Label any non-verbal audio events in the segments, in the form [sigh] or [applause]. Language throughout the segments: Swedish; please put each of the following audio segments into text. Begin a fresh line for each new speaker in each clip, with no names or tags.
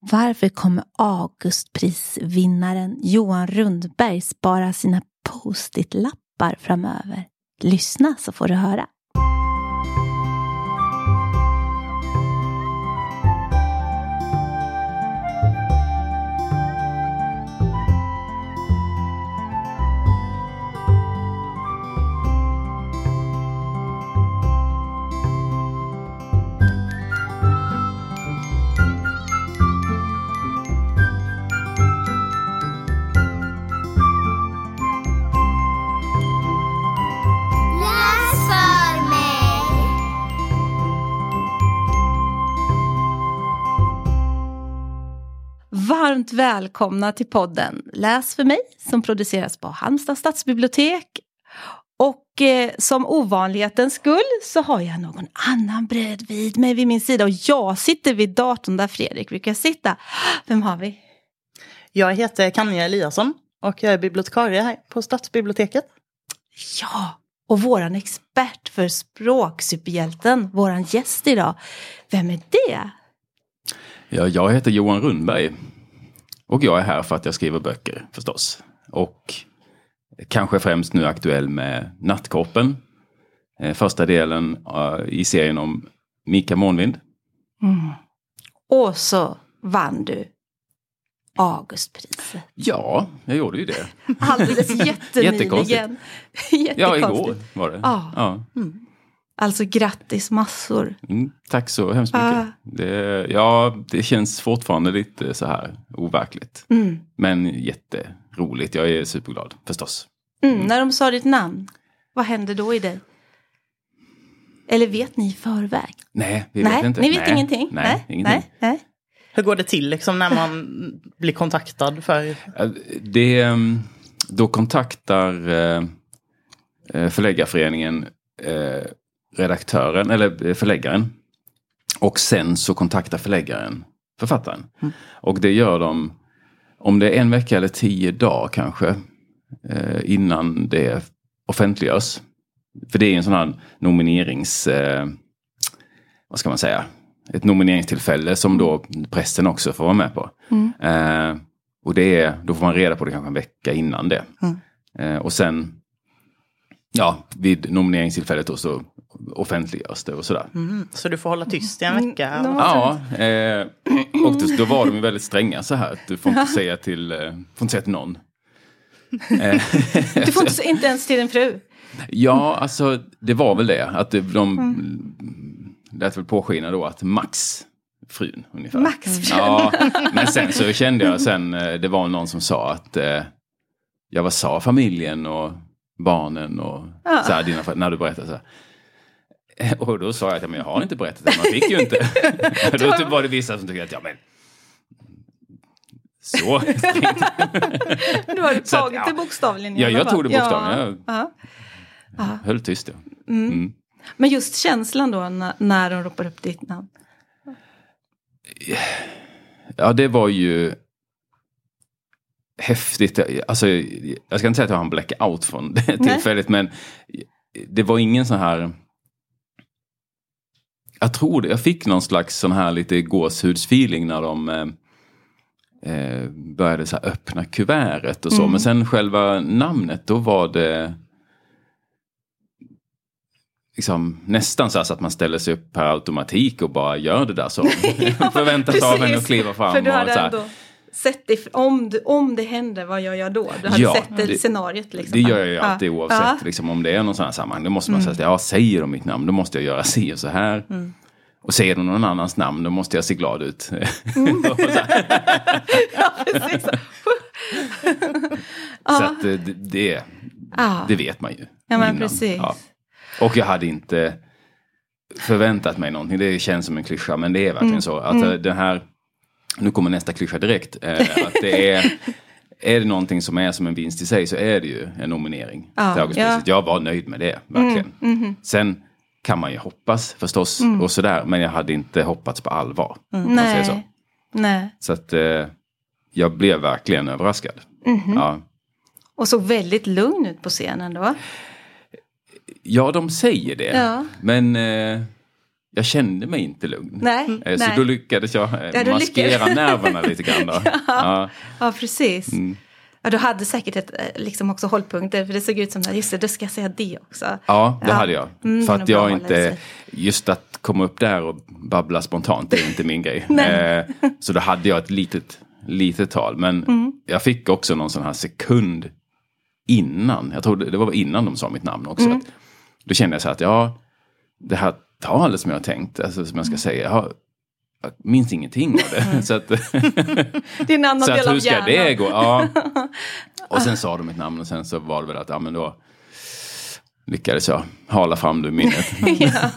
Varför kommer Augustprisvinnaren Johan Rundberg spara sina post-it-lappar framöver? Lyssna så får du höra. Varmt välkomna till podden Läs för mig som produceras på Halmstad stadsbibliotek. Och eh, som ovanlighetens skull så har jag någon annan bredvid mig vid min sida och jag sitter vid datorn där Fredrik brukar sitta. Vem har vi?
Jag heter Kanja Eliasson och jag är bibliotekarie här på Stadsbiblioteket.
Ja, och våran expert för språksuperhjälten, våran gäst idag. Vem är det?
Ja, jag heter Johan Rundberg. Och jag är här för att jag skriver böcker förstås. Och kanske främst nu aktuell med Nattkroppen. Eh, Första delen eh, i serien om Mika Månvind.
Och så vann du Augustpriset.
Ja, jag gjorde ju det. [laughs]
Alldeles [laughs] jättenyligen.
Jättekonstigt. [laughs] Ja,
Jättekonstigt.
igår var det.
Ja.
Ja.
Alltså grattis massor.
Mm, tack så hemskt mycket.
Ah.
Det, ja, det känns fortfarande lite så här overkligt.
Mm.
Men jätteroligt. Jag är superglad förstås.
Mm, när de sa ditt namn, vad hände då i dig? Eller vet ni i förväg?
Nej, vi
nej,
vet inte.
ni vet
nej,
ingenting?
Nej, ingenting.
nej, nej.
Hur går det till liksom när man blir kontaktad för...
Det, ehm, då kontaktar eh, eh, förläggarföreningen eh, redaktören eller förläggaren. Och sen så kontaktar förläggaren författaren. Och det gör de om det är en vecka eller tio dagar kanske eh, innan det offentliggörs. För det är en sån här nominerings... Eh, vad ska man säga? Ett nomineringstillfälle som då pressen också får vara med på. Eh, och det är, då får man reda på det kanske en vecka innan det. Eh, och sen, ja, vid nomineringstillfället då så offentliggörs det och sådär.
Mm, så du får hålla tyst i en vecka?
de-
Ja, eh, och då, var de väldigt stränga så här. att Du får inte säga till, eh, får inte säga till någon. [laughs] Eh,
Du får inte, inte ens till din fru.
ja, alltså det var väl det. Att de lät väl påskina då att Max, frun ungefär.
Max
Ja, [laughs] men sen så kände jag sen, eh, det var någon som sa att eh, ja vad sa familjen och barnen och
Ja.
så här, dina, när du berättade så här. Eh, Och då sa jag att ja, men jag har inte berättat det, man fick ju inte. [laughs] då typ var det vissa som tyckte att ja men så. [laughs]
Du har
Så att,
tagit
ja.
det bokstavligen.
Ja, jag tog det bokstavligen.
Ja. Ja.
Höll tyst ja. Mm.
Men just känslan då när, när de ropar upp ditt namn.
Ja, det var ju häftigt. Alltså, jag ska inte säga att jag har en blackout från det tillfället, men det var ingen sån här... Jag tror det, jag fick någon slags sån här lite gåshudsfeeling när de eh, eh, började så öppna kuvertet och så. Men sen själva namnet, då var det liksom, nästan så, så att man ställer sig upp per automatik och bara gör det där som [laughs] förväntas av en att kliva fram.
För du
och
hade
så här.
ändå sett det, om, du, om det händer, vad gör jag då? Du hade
Ja,
sett det,
det-
scenariot. Liksom.
Det gör jag ju
Ja.
alltid oavsett
Ja.
liksom, om det är någon sån här sammanhang. Då måste man säga att ja, säger de mitt namn då måste jag göra si och så här. Och säger de någon annans namn då måste jag se glad ut. [laughs] Så här.
Precis. [laughs]
så att eh, det, det,
Ja.
det vet man ju.
Ja, men
innan.
precis.
Och jag hade inte förväntat mig någonting. Det känns som en klyscha men det är verkligen
Mm.
så. Att eh, den här, nu kommer nästa klyscha direkt. Eh, att det är, [laughs] är det någonting som är som en vinst i sig så är det ju en nominering
Ja,
till Augustpriset.
ja.
Jag var nöjd med det, verkligen.
Mm,
Sen kan man ju hoppas förstås och sådär. Men jag hade inte hoppats på allvar. man säger så.
Nej. Nej.
Så att eh, jag blev verkligen överraskad.
Mhm.
Ja.
Och såg väldigt lugn ut på scenen då.
ja, de säger det.
Ja.
Men eh, jag kände mig inte lugn.
Nej,
Eh, Så
nej.
då lyckades jag eh,
Ja, du
maskera
lyckades.
nerverna lite grann. Då. [laughs] ja.
Ja, precis.
Mm.
Ja, du hade säkert ett, eh, liksom också hållpunkter, för det såg ut som att just det, då ska jag säga det också.
ja, det
Ja.
hade jag.
Mm,
För att jag inte, just att komma upp där och babbla spontant, det är inte min grej. [laughs] Eh, Så då hade jag ett litet, litet tal. Men
Mm.
jag fick också någon sån här sekund innan, jag tror det det var innan de sa mitt namn också.
Mm.
Att, då kände jag så här att ja, det här talet som jag har tänkt, alltså, som jag
Mm.
ska säga, jag, har, jag minns ingenting av det. [laughs] så att, [laughs]
Det är en annan
så
del
att
av
hur ska
hjärnan.
det gå? Ja. [laughs] Och sen sa de mitt namn och sen så var det väl att, ja men då lyckades jag hala fram det minnet.
ja.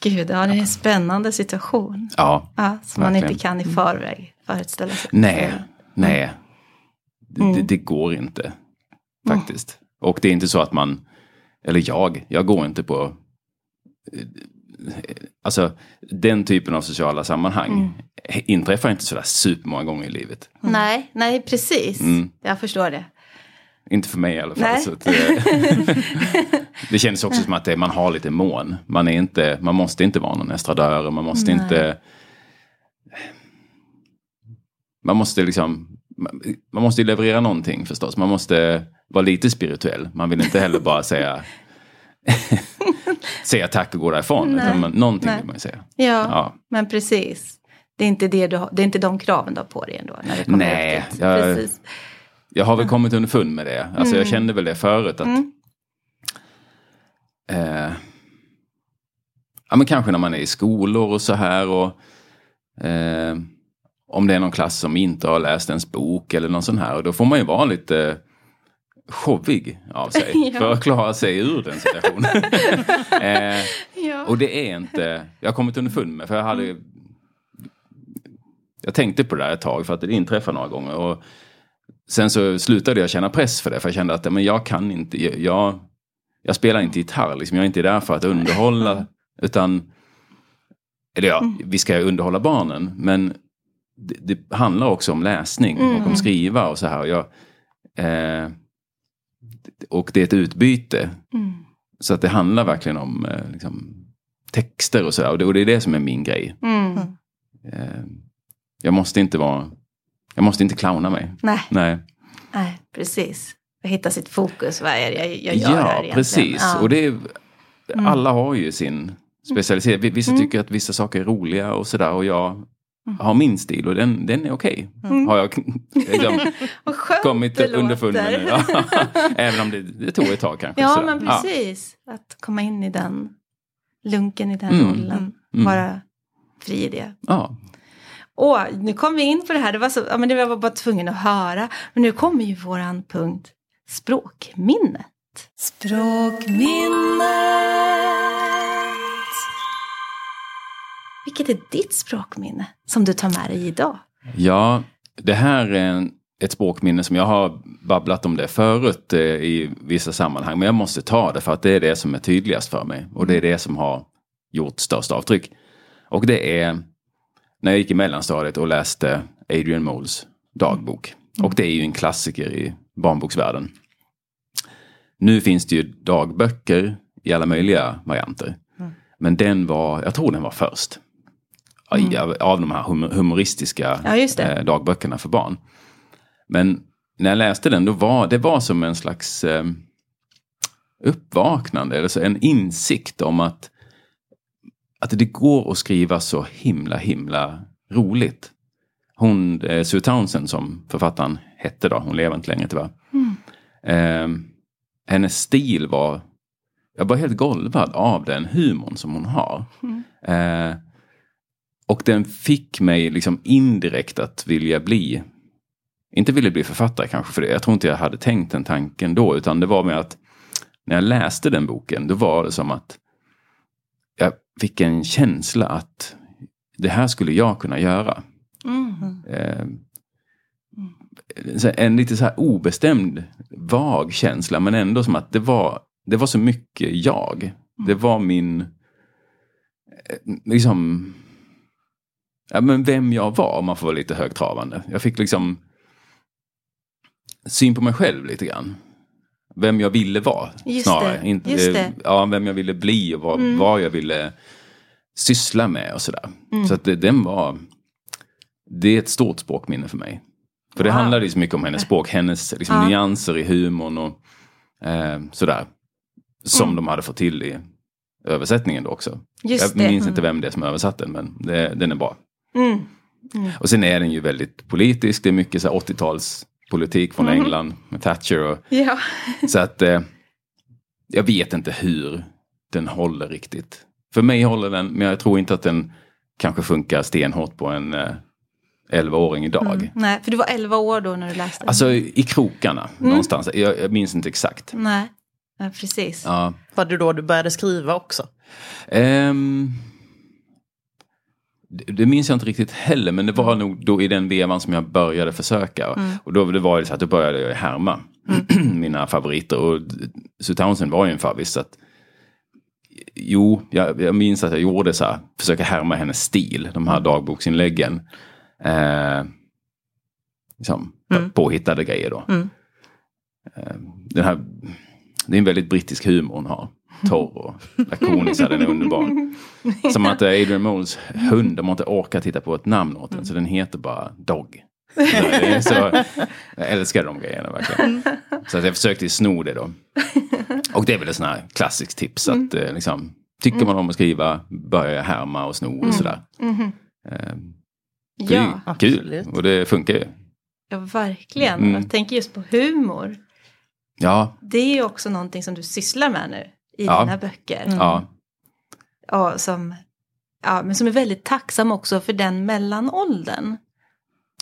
Gud, ja, det är en spännande situation.
Ja,
Ja, som man
Verkligen.
inte kan i förväg föreställa sig.
nej, nej. Det,
Mm.
det, det går inte. Faktiskt. Och det är inte så att man, eller jag, jag går inte på Alltså den typen av sociala sammanhang
Mm.
inträffar inte sådär supermånga gånger i livet.
Nej, nej, precis.
Mm.
Jag förstår det.
Inte för mig i alla fall.
Nej.
Så att, eh, [laughs] det känns också som att det, man har lite mån. Man, är inte, man måste inte vara någon estradör. och Man måste
Nej.
inte... Man måste liksom... Man, måste leverera någonting förstås. Man måste vara lite spirituell. Man vill inte heller bara säga... [laughs] säga tack och gå därifrån.
Nej.
Utan man, någonting
Nej.
vill man ju säga.
Ja,
Ja.
men precis. Det är, inte det, du har, det är inte de kraven du har på dig ändå. När det kommer
Nej, jag-
precis.
Jag har väl kommit underfund med det. Alltså jag kände väl det förut. att
Mm.
eh, Ja men kanske när man är i skolor och så här. och eh, Om det är någon klass som inte har läst ens bok eller någon sån här. Och då får man ju vara lite showig av sig. [laughs]
Ja.
För att klara sig ur den situationen. [laughs] eh,
Ja.
och det är inte, jag har kommit underfund med, för jag hade Jag tänkte på det där ett tag för att det inträffade några gånger. Och sen så slutade jag känna press för det, för jag kände att men jag kan inte, jag, jag spelar inte gitarr, liksom. jag är inte där för att underhålla, [laughs] utan eller ja, vi ska underhålla barnen, men det, det handlar också om läsning och om skriva och så här. Jag, eh, och det är ett utbyte.
Mm.
Så att det handlar verkligen om eh, liksom, texter och sådär. Och, det- och det är det som är min grej.
Mm.
Eh, jag måste inte vara... Jag måste inte clowna mig.
Nej,
Nej.
nej, precis. Att hitta sitt fokus, vad är det jag, jag gör här
Ja,
egentligen?
precis.
Ja. Mm.
Och det är, alla har ju sin specialitet. Vi- Vissa tycker att vissa saker är roliga och sådär. Och jag
Mm.
har min stil och den, den är okej. Har jag [laughs] liksom, [laughs] kommit underfund med nu. Ja. [laughs] Även om det, det tog ett tag kanske.
Ja,
sådär.
men precis. Att komma in i den lunken i den
Mm.
rollen.
Mm.
Vara fri i det.
Ja.
Åh, nu kom vi in på det här. Det var, så, ja, men det var jag bara tvungen att höra. Men nu kommer ju våran punkt språkminnet. Språkminnet. Vilket är ditt språkminne som du tar med dig idag?
Ja, det här är en, ett språkminne som jag har babblat om det förut eh, i vissa sammanhang. Men jag måste ta det för att det är det som är tydligast för mig. Och det är det som har gjort störst avtryck. Och det är när jag gick i mellanstadiet och läste Adrian Moles dagbok. Och det är ju en klassiker i barnboksvärlden. Nu finns det ju dagböcker i alla möjliga varianter. Men den var, jag tror den var först. I- Av, av de här hum- humoristiska
Ja,
eh, dagböckerna för barn. Men när jag läste den, då var det var som en slags eh, uppvaknande, eller så en insikt om att, att det går att skriva så himla, himla roligt. Hon, eh, Sue Townsend som författaren hette då, hon lever inte längre tyvärr. Eh, hennes stil var, jag var helt golvad av den humorn som hon har. Eh, och den fick mig liksom indirekt att vilja bli, inte vilja bli författare kanske för det, jag tror inte jag hade tänkt den tanken då, utan det var med att när jag läste den boken, då var det som att jag fick en känsla att det här skulle jag kunna göra. Eh, så en lite så här obestämd, vag känsla, men ändå som att det var, det var så mycket jag. Det var min, eh, liksom, ja, men vem jag var om man får vara lite högtravande. Jag fick liksom syn på mig själv lite grann. Vem jag ville vara
Just
snarare.
det,
Inte,
just det.
Ja, vem jag ville bli och vad, vad jag ville syssla med och sådär. Så att det, den var, det är ett stort språkminne för mig. För det
Wow.
handlade ju så mycket om hennes språk, hennes liksom,
Ja.
nyanser i humorn och eh, sådär. Som
Mm.
de hade fått till i översättningen då också.
Just
Jag
det.
minns inte vem det är som har översatt den, men det, den är bra.
Mm.
Och sen är den ju väldigt politisk, det är mycket så här 80-talspolitik från
Mm.
England med Thatcher. Och,
Ja.
så att eh, jag vet inte hur den håller riktigt. För mig håller den, men jag tror inte att den kanske funkar stenhårt på en eh, 11-åring idag.
Nej, för du var 11 år då när du läste.
Alltså i krokarna
Mm.
någonstans. Jag, jag minns inte exakt.
Nej, ja, precis.
Ja.
Var det då du började skriva också?
Ehm, det, det minns jag inte riktigt heller, men det var nog då i den vevan som jag började försöka. Och då det var det så att då började jag härma [clears throat] mina favoriter. Och Sue Townsend var ju en favorit. Så att, jo, jag, jag minns att jag gjorde så här, försöka härma hennes stil, de här dagboksinläggen. Eh, liksom, påhittade grejer då.
Mm.
Eh, den här, det är en väldigt brittisk humor hon har. Torr och lakonisk, den är underbar. Som att eh, Adrian Moles hund, de har inte orkat titta på ett namn åt den, så den heter bara Dog. Så, jag älskar de grejerna verkligen. Så att jag försökte sno det då. Och det är väl ett sånt här klassiskt tips att eh, liksom, tycker man om att skriva, börja härma och sno och sådär.
Mhm.
Eh, det är
Ja,
kul
absolut.
och det funkar ju.
ja, verkligen.
Mm.
Jag tänker just på humor.
Ja,
Det är ju också någonting som du sysslar med nu i
Ja.
dina böcker.
ja,
Ja, som, ja, men som är väldigt tacksam också för den mellanåldern.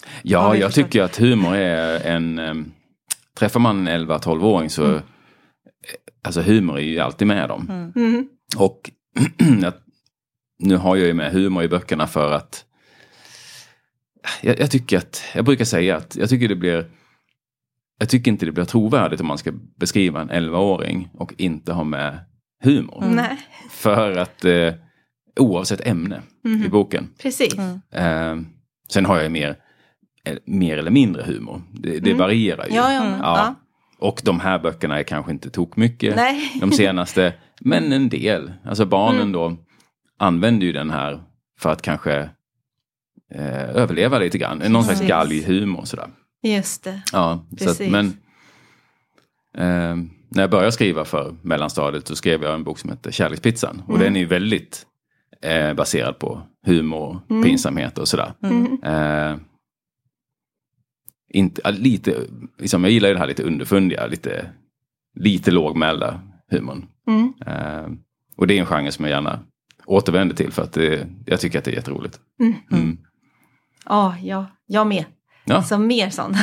Ja,
Ja,
jag
jag tycker att humor är en... Um, träffar man en 11-12-åring så... eh, Alltså humor är ju alltid med dem.
Mm.
Och [clears throat] jag, nu har jag ju med humor i böckerna för att... Jag, jag tycker att... Jag brukar säga att jag tycker det blir... Jag tycker inte det blir trovärdigt om man ska beskriva en 11-åring och inte ha med humor.
Nej,
För att eh, oavsett ämne i boken.
precis.
Eh, sen har jag ju mer, eh, mer eller mindre humor. Det, det varierar ju.
Ja, ja, men, ja.
Och de här böckerna är kanske inte tok mycket.
Nej.
De senaste. Men en del. Alltså barnen
Mm.
då använder ju den här för att kanske eh, överleva lite grann. Någon slags galghumor sådär.
Just det.
Ja, så att,
Precis.
men eh, när jag började skriva för mellanstadiet så skrev jag en bok som heter Kärlekspizzan. Och den är ju väldigt eh, baserad på humor, pinsamhet och sådär. Eh, inte, lite, liksom, jag gillar ju det här lite underfundiga, lite, lite lågmälda humorn.
Mm.
Eh, och det är en genre som jag gärna återvänder till för att det, jag tycker att det är jätteroligt. Mm.
Ja, ja, jag med.
Ja,
Så mer sån.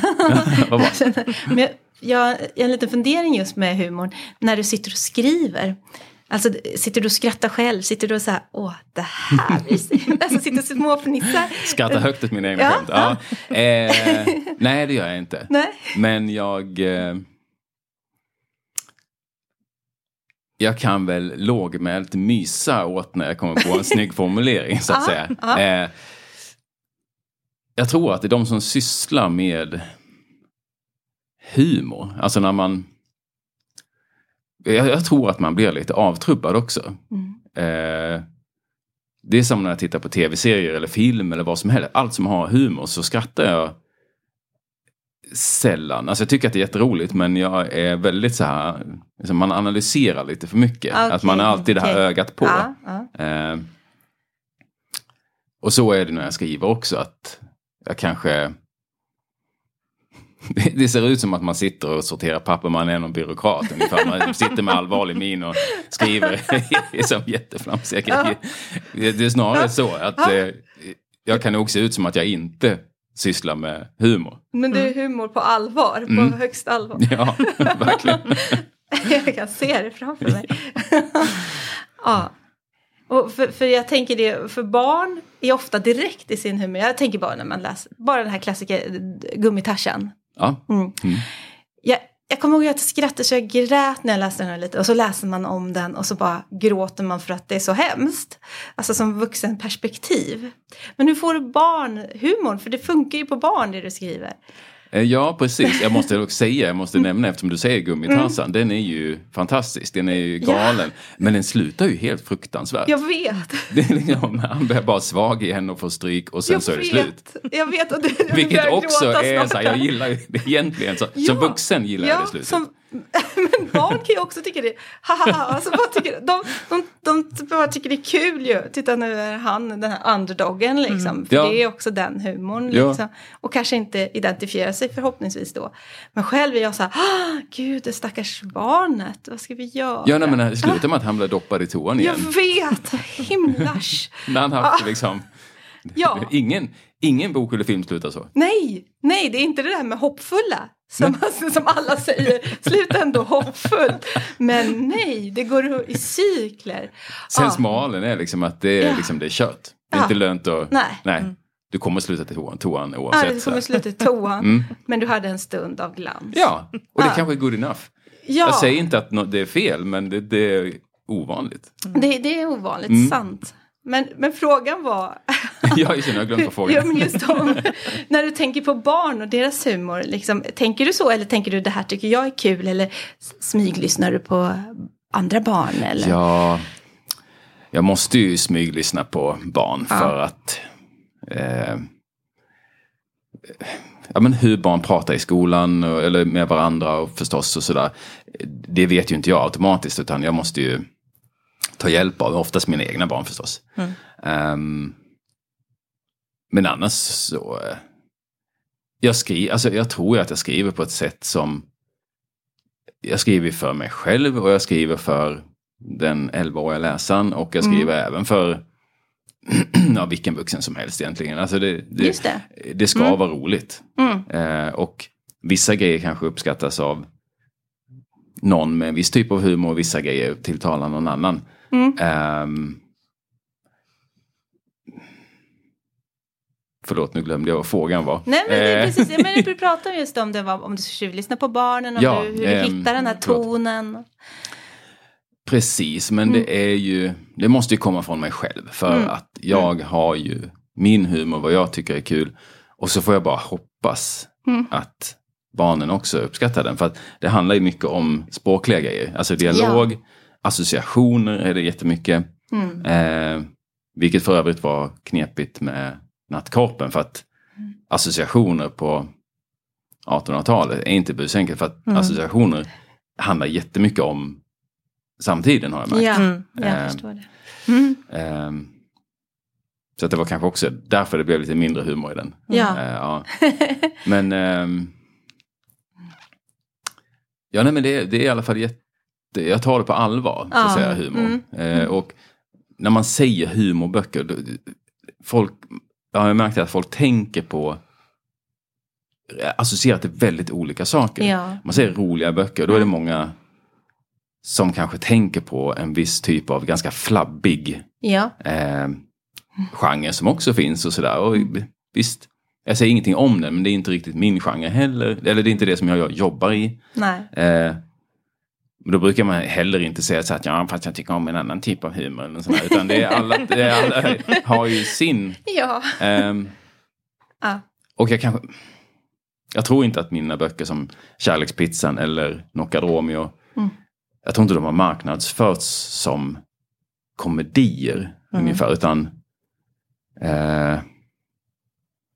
[laughs] Men jag, jag har en liten fundering just med humorn. När du sitter och skriver. Alltså sitter du och skrattar själv? Sitter du och så här, åh det här blir [laughs] Alltså sitter och småfnissar?
Skrattar högt åt mina egna
Ja,
skämt. Ja. Eh, nej, det gör jag inte. [laughs]
Nej.
Men jag... Eh, jag kan väl lågmält mysa åt när jag kommer på en snygg formulering så att säga. Eh, jag tror att det är de som sysslar med humor, alltså när man... Jag, jag tror att man blir lite avtrubbad också.
Mm.
Eh, det är som när jag tittar på tv-serier eller film eller vad som helst. Allt som har humor så skrattar jag sällan. Alltså jag tycker att det är jätteroligt men jag är väldigt så här, liksom man analyserar lite för mycket.
Okej,
att man har alltid det här ögat på.
Ja, ja.
Eh, och så är det när jag skriver också att jag kanske [laughs] det ser ut som att man sitter och sorterar papper, man är någon byråkrat ungefär. Man sitter med allvarlig min och skriver [laughs] som jätteflamsiga grejer. Det är snarare så att eh, jag kan nog se ut som att jag inte sysslar med humor.
Men det är humor på allvar,
Mm.
på högst allvar. [laughs]
Ja, verkligen.
jag kan se det framför mig. ja. Och för, för jag tänker det, för barn är ofta direkt i sin humor. Jag tänker bara när man läser, bara den här klassiker Gummitarsan.
Ja,
Mm. Jag, jag kommer ihåg att jag skrattade så jag grät när jag läste den här lite. Och så läser man om den och så bara gråter man för att det är så hemskt. Alltså som vuxen perspektiv. Men hur får du barnhumorn? För det funkar ju på barn det du skriver.
Eh, Ja, precis. Jag måste [laughs] också säga, jag måste nämna eftersom du säger Gummitarsan. Den är ju fantastisk, den är ju galen. Men den slutar ju helt fruktansvärt.
Jag vet. [laughs]
Det är liksom, han blir bara svag igen och får stryk och sen
Jag
så är det
vet.
slut.
Jag vet. Och det, jag
Vilket också är
snart.
så här, jag gillar ju det egentligen. Så,
Ja.
Som vuxen gillar jag det slutet.
Som, men barn kan ju också tycka det. Haha, alltså bara tycker, de, de, de bara tycker det är kul ju. Titta nu är han den här underdogen liksom. För
Ja.
det är också den humorn
Ja.
liksom. Och kanske inte identifiera sig förhoppningsvis då. Men själv är jag så här, ah, gud det stackars barnet, vad ska vi göra?
Ja, nej, men det slutar med att han blir doppad i toan
jag
igen.
vet, himlars. [laughs]
När han haft liksom...
Ja. [laughs]
Ingen, ingen bok eller film slutar så.
Nej, nej, det är inte det där med hoppfulla. Som, som alla säger, sluta ändå hoppfullt. Men nej, det går i cykler.
Sen
Ja.
smalen är liksom att det är,
Ja.
liksom, det är kört. Det är
Ja.
inte lönt att...
Nej.
Du kommer sluta till toan, toan
Ja,
oavsett.
det
så
kommer sluta i toan.
Mm.
Men du hade en stund av glans.
Ja, och det
Ja.
kanske är good enough.
ja
Jag säger inte att det är fel, men det, det är ovanligt.
det, det är ovanligt
Mm.
sant. Men, men frågan var, [laughs]
jag känner jag har glömt vad frågan
ja, men just om, när du tänker på barn och deras humor, liksom, tänker du så eller tänker du det här tycker jag är kul eller smyglyssnar du på andra barn? Eller?
Ja, jag måste ju smyglyssna på barn
Ja.
för att eh, ja, men hur barn pratar i skolan och, eller med varandra och förstås och sådär. Det vet ju inte jag automatiskt utan jag måste ju ta hjälp av, oftast mina egna barn förstås. Ehm, men annars så, eh, jag, skri, alltså, jag tror att jag skriver på ett sätt som jag skriver för mig själv och jag skriver för den 11-åriga läsaren och jag skriver även för [clears throat] ja, vilken vuxen som helst egentligen. Alltså det, det,
det.
det ska vara roligt.
Mm.
Eh, och vissa grejer kanske uppskattas av någon med en viss typ av humor och vissa grejer tilltalar någon annan.
Mm.
Ehm, förlåt, nu glömde jag vad frågan var.
Nej men det
Eh,
precis, menar, du pratar just om det var, om du tjuvlyssnar på barnen, om
Ja,
du, hur du
ehm,
hittar den här
förlåt.
tonen.
Precis, men det är ju, det måste ju komma från mig själv. För
Mm.
att jag har ju min humor, vad jag tycker är kul. Och så får jag bara hoppas
Mm.
att barnen också uppskattar den. För att det handlar ju mycket om språkliga grejer. Alltså dialog, associationer är det jättemycket.
Mm.
Eh, vilket för övrigt var knepigt med nattkorpen. För att associationer på 1800-talet är inte busenkelt. För att
Mm.
associationer handlar jättemycket om samtiden har jag märkt.
Ja,
Mm.
jag
Ehm.
förstår det.
Ehm, så att det var kanske också därför det blev lite mindre humor i den.
Ja.
Eh, ja. [laughs] Men ehm, Ja, nej, men det, det är i alla fall jätte... Jag tar det på allvar, så att säga, humor.
mm,
Eh, och när man säger humorböcker, då, folk, jag har märkt att folk tänker på associerar till väldigt olika saker.
Ja.
Man säger roliga böcker, då är det många som kanske tänker på en viss typ av ganska flabbig
Ja.
eh, genre som också finns och sådär. Och visst, jag säger ingenting om den, men det är inte riktigt min genre heller. Eller det är inte det som jag jobbar i. Eh, då brukar man heller inte säga så att ja, fast jag tycker om en annan typ av humor. Eller sådär, utan det är alla, det är alla har ju sin.
Ja.
ehm,
ja.
och jag kanske... Jag tror inte att mina böcker som Kärlekspizzan eller Knockad Romeo.
Mm.
Jag tror inte de har marknadsförts som komedier ungefär. Utan eh,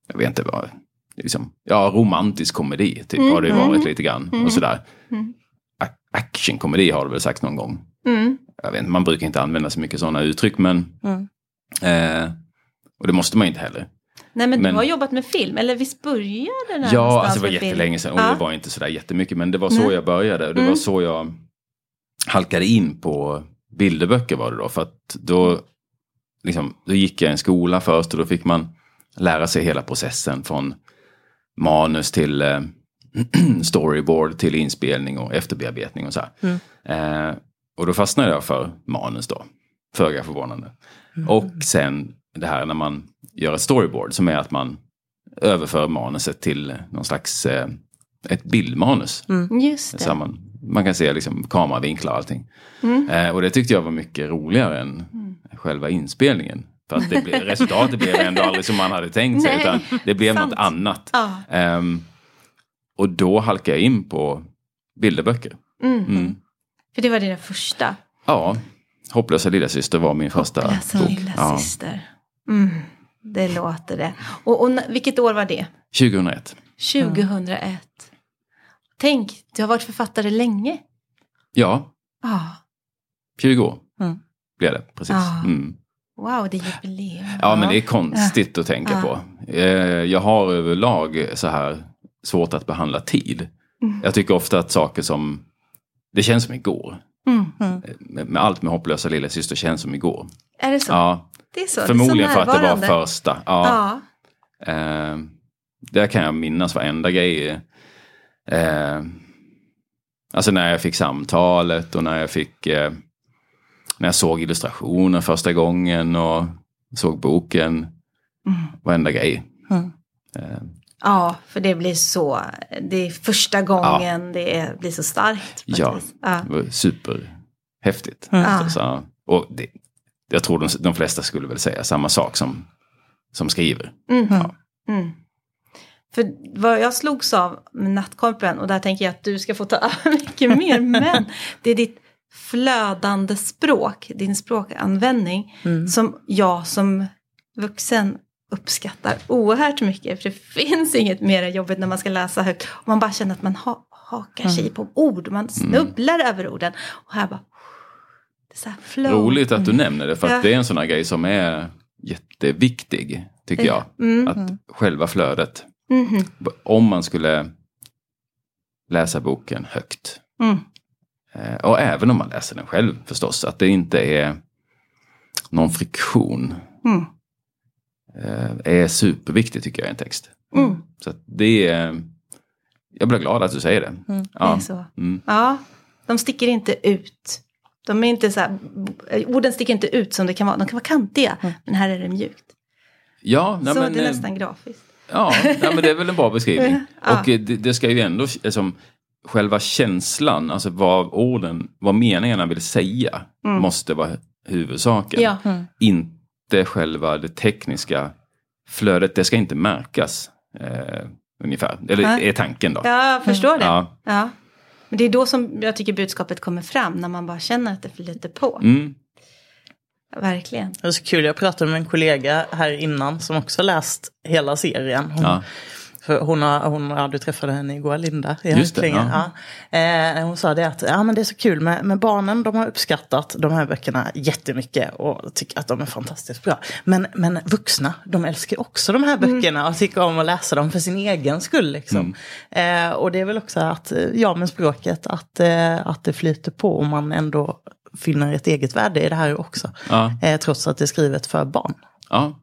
jag vet inte vad. Liksom, ja, romantisk komedi typ har det varit lite grann. Och sådär.
Mm.
Actionkomedi har det väl sagt någon gång.
Mm.
Jag vet man brukar inte använda så mycket sådana uttryck men
Mm.
eh, och det måste man inte heller.
Nej men,
Men-
du har jobbat med film, eller visst började där
Ja, alltså det var jättelänge sedan och
Ja.
det var inte sådär jättemycket men det var så
Nej.
jag började. Och det
Mm.
var så jag halkade in på bilderböcker var det då. För att då, liksom, då gick jag i en skola först och då fick man lära sig hela processen från manus till eh, [clears throat] storyboard till inspelning och efterbearbetning och så här. Eh, och då fastnade jag för manus då. Föga förvånande. Och sen det här när man gör ett storyboard som är att man överför manuset till någon slags eh, ett bildmanus.
Just det.
Så man, man kan se liksom kameravinklar och allting.
Mm.
Eh, och det tyckte jag var mycket roligare än själva inspelningen. För att det blev, resultatet blev ändå aldrig som man hade tänkt sig. [laughs]
Nej,
utan det blev något annat.
Ja.
Ehm, och då halkade jag in på bilderböcker.
Mm.
Mm.
För det var dina första.
Ja, Hopplösa lillasyster var min första
Hopplösa
bok.
lilla
Ja.
Mm. Det låter det. Och, och vilket år var det?
2001.
2001. Tänk, du har varit författare länge.
Ja,
Ja.
20 år
Mm.
blev det. Precis.
Ja.
Mm.
Wow, det är jubileum.
Ja, men det är konstigt att tänka på. Eh, Jag har överlag så här svårt att behandla tid.
Mm.
Jag tycker ofta att saker som, det känns som igår.
Mm.
Med, med allt med hopplösa lillasyster känns som igår.
Är det så?
Ja,
det är så.
förmodligen
det är så
för att det var första. Ja,
Ja.
Eh, där kan jag minnas varenda grej. Eh, alltså när jag fick samtalet och när jag fick eh, när jag såg illustrationen första gången och såg boken. Varenda grej.
Mm.
Ja, för det blir så. Det är första gången det är, blir så starkt.
Ja.
ja.
det var superhäftigt.
Ja.
förstås, ja. Och det, jag tror de, de flesta skulle väl säga samma sak som, som skriver.
Mm.
Ja.
Mm. För vad jag slogs av med nattkorpen, och där tänker jag att du ska få ta [laughs] mycket mer, [laughs] men det är ditt flödande språk, din språkanvändning,
Mm.
som jag som vuxen uppskattar oerhört mycket. För det finns inget mer jobbigt när man ska läsa högt och man bara känner att man ha, hakar sig på ord, man snubblar över orden. Och här bara, det här.
Roligt att du nämner det för att
Ja.
det är en sån här grej som är jätteviktig, tycker jag.
Mm.
Att själva flödet.
Mhm.
Om man skulle läsa boken högt.
Mm.
Eh, Och även om man läser den själv förstås. Att det inte är någon friktion.
Mm.
eh, Är superviktigt tycker jag i en text.
Mm.
Så att det är... Jag blir glad att du säger det.
Det
Ja.
är så.
Mm.
Ja, de sticker inte ut. De är inte så här, orden sticker inte ut som det kan vara. De kan vara kantiga, men här är det mjukt.
Ja, nej,
så
men,
det är
eh,
nästan grafiskt.
Ja, nej, men det är väl en bra beskrivning. [laughs]
Ja.
Och eh, det, det ska ju ändå, liksom, själva känslan, alltså vad orden, vad meningarna vill säga, måste vara huvudsaken.
Mm. Ja.
Inte själva det tekniska flödet, det ska inte märkas. Eh, ungefär, eller
Nej.
är tanken då.
ja, jag förstår det.
Ja.
Ja. Men det är då som jag tycker budskapet kommer fram, när man bara känner att det flyter på.
Mm.
Verkligen.
Det var så kul, jag pratade med en kollega här innan som också läst hela serien. Hon,
Ja.
För hon, har, hon, ja, du träffade henne igår, Linda. i
Just det, ja.
Ja. Eh, hon sa det att ja, men det är så kul med, med barnen, de har uppskattat de här böckerna jättemycket och tycker att de är fantastiskt bra. Men, men vuxna, de älskar också de här böckerna och tycker om att läsa dem för sin egen skull. Liksom. Eh, och det är väl också att, eh, ja med språket, att, eh, att det flyter på och man ändå finner ett eget värde i det här också.
Ja.
Eh, trots att det är skrivet för barn.
Ja.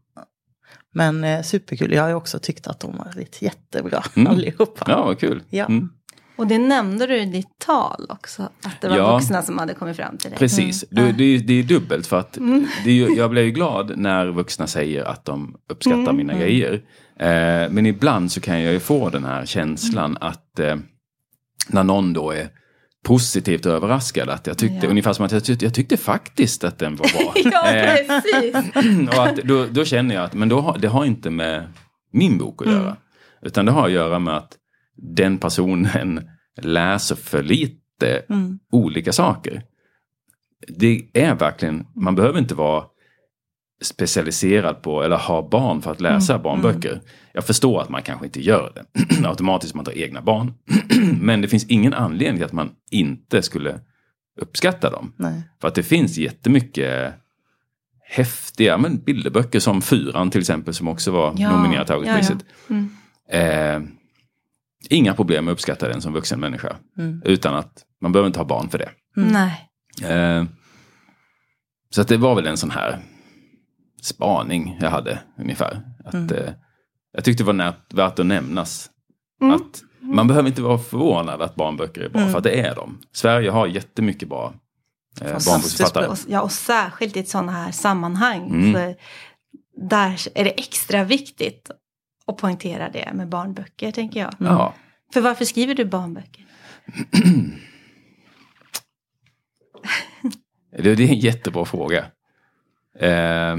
Men eh, superkul, jag har ju också tyckt att de har varit jättebra
Mm. [laughs]
allihopa.
ja, vad kul.
Ja.
Mm.
Och det nämnde du i ditt tal också, att det var
Ja.
vuxna som hade kommit fram till dig.
Precis, det, det, är- det är dubbelt för att det är, jag blir ju glad när vuxna säger att de uppskattar mina grejer. Eh, men ibland så kan jag ju få den här känslan att eh, när någon då är positivt överraskad, att jag tyckte,
Ja.
ungefär som att jag tyckte, jag tyckte faktiskt att den var bra. [laughs]
Ja,
Eh,
precis. [clears throat]
och att då, då känner jag att men då har, det har inte med min bok att göra. Utan det har att göra med att den personen [laughs] läser för lite olika saker. Det är verkligen, man behöver inte vara specialiserad på eller ha barn för att läsa barnböcker. Jag förstår att man kanske inte gör det [clears throat] automatiskt om man tar egna barn. [clears throat] Men det finns ingen anledning till att man inte skulle uppskatta dem.
Nej.
För att det finns jättemycket häftiga men bilderböcker som Fyran till exempel som också var
Ja,
nominerad till
ja, ja.
Augustpriset.
Mm.
Eh, inga problem med att uppskatta den som vuxen människa. Utan att man behöver inte ha barn för det.
Nej.
Eh, så att det var väl en sån här spaning jag hade ungefär. Att, eh, jag tyckte det var värt att nämnas. Att man behöver inte vara förvånad att barnböcker är bra, för att det är de. Sverige har jättemycket bra eh, barnboksförfattare.
Ja, och särskilt i ett sådana här sammanhang.
Mm.
För där är det extra viktigt att poängtera det med barnböcker, tänker jag.
Ja.
För varför skriver du barnböcker? [clears throat]
Det, det är en jättebra fråga. Eh,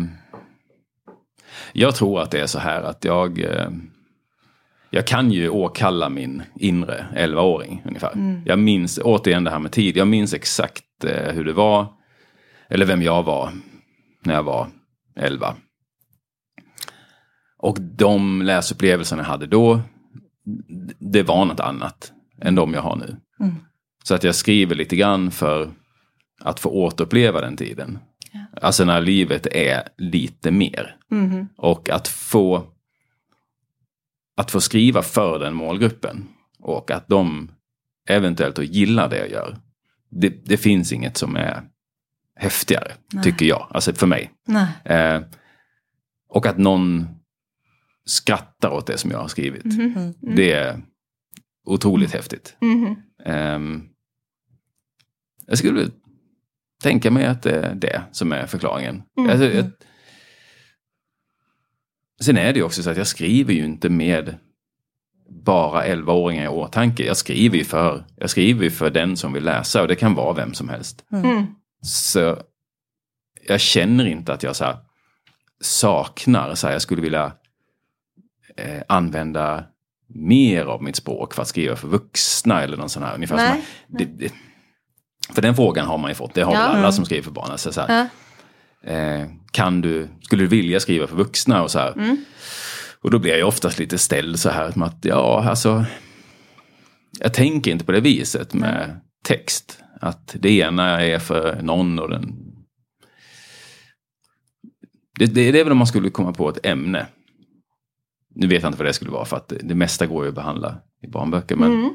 jag tror att det är så här att jag, eh, jag kan ju åkalla min inre 11-åring ungefär. Jag minns, återigen det här med tid, jag minns exakt eh, hur det var. Eller vem jag var när jag var 11. Och de läsupplevelserna jag hade då, det var något annat än de jag har nu. Så att jag skriver lite grann för att få återuppleva den tiden. Alltså när livet är lite mer. Och att få att få skriva för den målgruppen. Och att de eventuellt gillar det jag gör. Det, det finns inget som är häftigare, tycker jag. Alltså för mig.
Nej.
Eh, och att någon skrattar åt det som jag har skrivit. Det är otroligt häftigt. Ehm, jag skulle tänka mig att det är det som är förklaringen. Alltså, jag, sen är det ju också så att jag skriver ju inte med bara 11-åringar i åtanke. Jag skriver ju för, jag skriver ju för den som vill läsa och det kan vara vem som helst. Så jag känner inte att jag så här, saknar, så här, jag skulle vilja eh, använda mer av mitt språk för att skriva för vuxna eller någon sån här. Ungefär som
Nej,
att- det, det, för den frågan har man ju fått, det har
Ja.
väl alla som skriver för barn. Alltså, så här,
Ja.
eh, kan du, skulle du vilja skriva för vuxna och så.
Mm.
Och då blir jag oftast lite ställd så här, att ja, alltså. Jag tänker inte på det viset med text. Att det ena är för någon och den... Det, det, det är väl om man skulle komma på ett ämne. Nu vet jag inte vad det skulle vara för att det, det mesta går ju att behandla i barnböcker. Men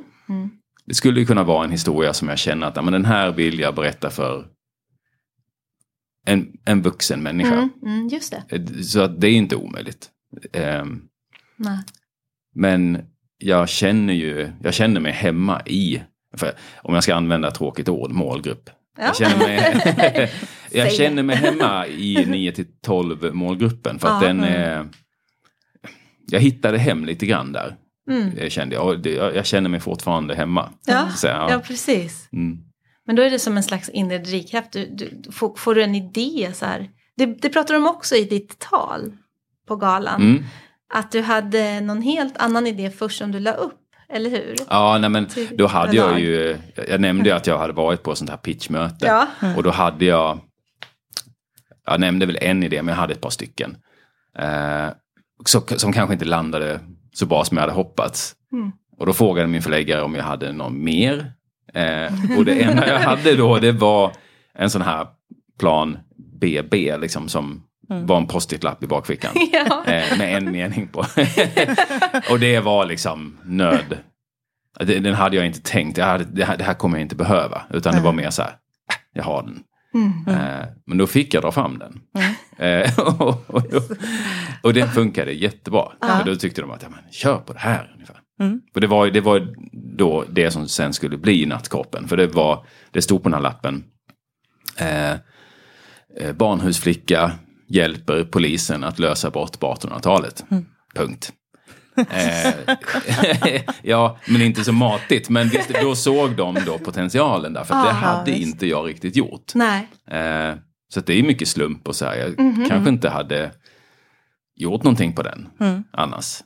det skulle ju kunna vara en historia som jag känner att men den här vill jag berätta för en, en vuxen människa.
Mm, mm, just det.
Så att det är inte omöjligt.
Nej.
men jag känner ju, jag känner mig hemma i, om jag ska använda ett tråkigt ord, målgrupp.
Ja.
Jag, känner mig, [laughs] jag känner mig hemma i 9 till 12 målgruppen. För att
Ja,
den är, jag hittade hem lite grann där.
Mm.
Kände jag. Jag känner mig fortfarande hemma.
Ja,
Så, ja.
ja, precis.
Mm.
Men då är det som en slags inre drivkraft. Du, du, får, får du en idé så här. Det, det pratar de också i ditt tal på galan.
Mm.
Att du hade någon helt annan idé först som du la upp. Eller hur?
Ja, nej, men då hade jag ju, jag nämnde ju att jag hade varit på ett sånt här pitchmöte.
Ja.
Och då hade jag, jag nämnde väl en idé, men jag hade ett par stycken. Eh, så, som kanske inte landade så bra som jag hade hoppats.
Mm.
Och då frågade min förläggare om jag hade någon mer. Eh, och det [laughs] enda jag hade då, det var en sån här plan BB, liksom som var en post-it-lapp i bakfickan. [laughs]
Ja.
Eh, med en mening på. [laughs] och det var liksom nöd. Det- Den hade jag inte tänkt, jag hade, det, här, det här kommer jag inte behöva. Utan det var mer så här, "Äh, jag har den. Eh, men då fick jag dra fram den. Eh, [laughs] och, och, då- och den funkade jättebra. För då tyckte de att, ja, men, kör på det här. Ungefär. För det var, det var då det som sen skulle bli nattkroppen. För det, var, det stod på den här lappen. Eh, eh, barnhusflicka hjälper polisen att lösa brott på 1800-talet. Punkt. Eh, [laughs] ja, men inte så matigt. Men visst, då såg de då potentialen där. För att det
Ja,
hade
visst.
inte jag riktigt gjort.
Nej.
Eh, så det är mycket slump och så här. Jag
Mhm.
kanske inte hade gjort någonting på den
Mm.
annars.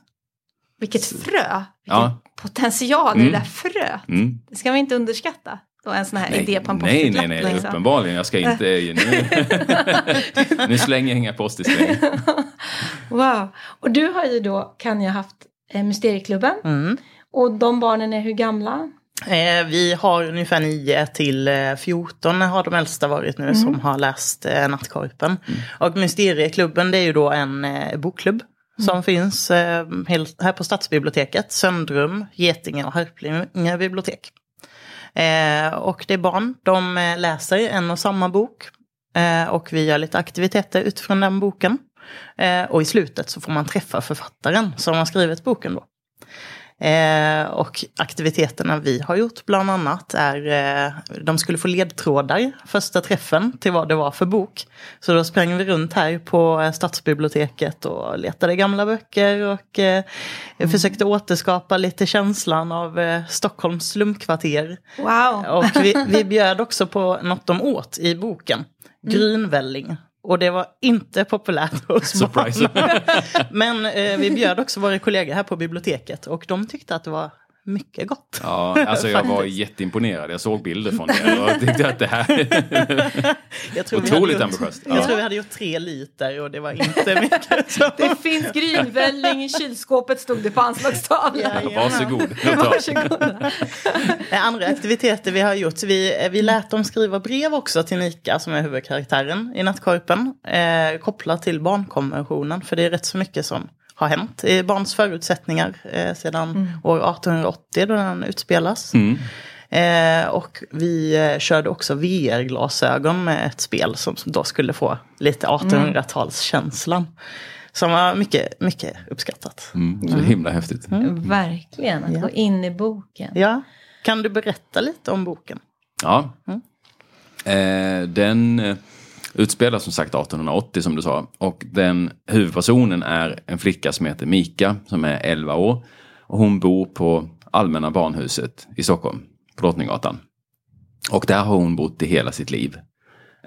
Vilket frö. Vilken
Ja.
potential i
Mm.
det där fröet.
Mm.
Det ska vi inte underskatta. Då en sån här idé på en
nej, nej, nej,
liksom.
uppenbarligen. Jag ska inte... Nu, [laughs] nu slänger jag inga post längre. [laughs]
Wow. Och du har ju då, kan jag haft eh, Mysterieklubben.
Mm.
Och de barnen är hur gamla?
Eh, vi har ungefär 9 till eh, 14 har de äldsta varit nu som har läst eh, Nattkorpen. Och Mysterieklubben det är ju då en eh, bokklubb som finns eh, helt, här på Stadsbiblioteket, Söndrum, Getinge och Harplinge bibliotek. Eh, och det är barn, de eh, läser en och samma bok. Eh, och vi gör lite aktiviteter utifrån den boken. Eh, och i slutet så får man träffa författaren som har skrivit boken då. Eh, och aktiviteterna vi har gjort bland annat är, eh, de skulle få ledtrådar första träffen till vad det var för bok. Så då sprang vi runt här på eh, Stadsbiblioteket och letade gamla böcker och eh, försökte återskapa lite känslan av eh, Stockholms slumkvarter.
Wow.
Och vi, vi [laughs] bjöd också på något de åt i boken. Grynvälling. Och det var inte populärt [laughs] hos
Surprise.
barn. [laughs] Men eh, vi bjöd också våra kollegor här på biblioteket och de tyckte att det var mycket gott.
Ja, alltså jag var [laughs] jätteimponerad. Jag såg bilder från er och tyckte att det här... [laughs]
Jag tror
Otroligt
gjort,
ambitiöst.
Jag
Ja.
tror vi hade gjort tre liter och det var inte mycket. Så. [laughs]
Det finns grynvälling i kylskåpet stod det på anslagstavlan.
Ja,
Varsågod. Tar.
Varsågoda.
Eh, Andra aktiviteter vi har gjort, vi, eh, vi lät dem skriva brev också till Mika som är huvudkaraktären i Nattkorpen. Eh, kopplat till barnkonventionen, för det är rätt så mycket som har hänt i barns förutsättningar eh, sedan år 1880 då den utspelas.
Mm.
Eh, och vi eh, körde också VR-glasögon med ett spel som då skulle få lite 1800-talskänslan. Som var mycket, mycket uppskattat.
Mm, så himla häftigt.
Verkligen, att
Ja.
gå in i boken.
Ja, kan du berätta lite om boken?
Ja. Eh, den utspelar som sagt 1880 som du sa. Och den huvudpersonen är en flicka som heter Mika som är 11 år. Och hon bor på Allmänna barnhuset i Stockholm, på Drottninggatan. Och där har hon bott i hela sitt liv.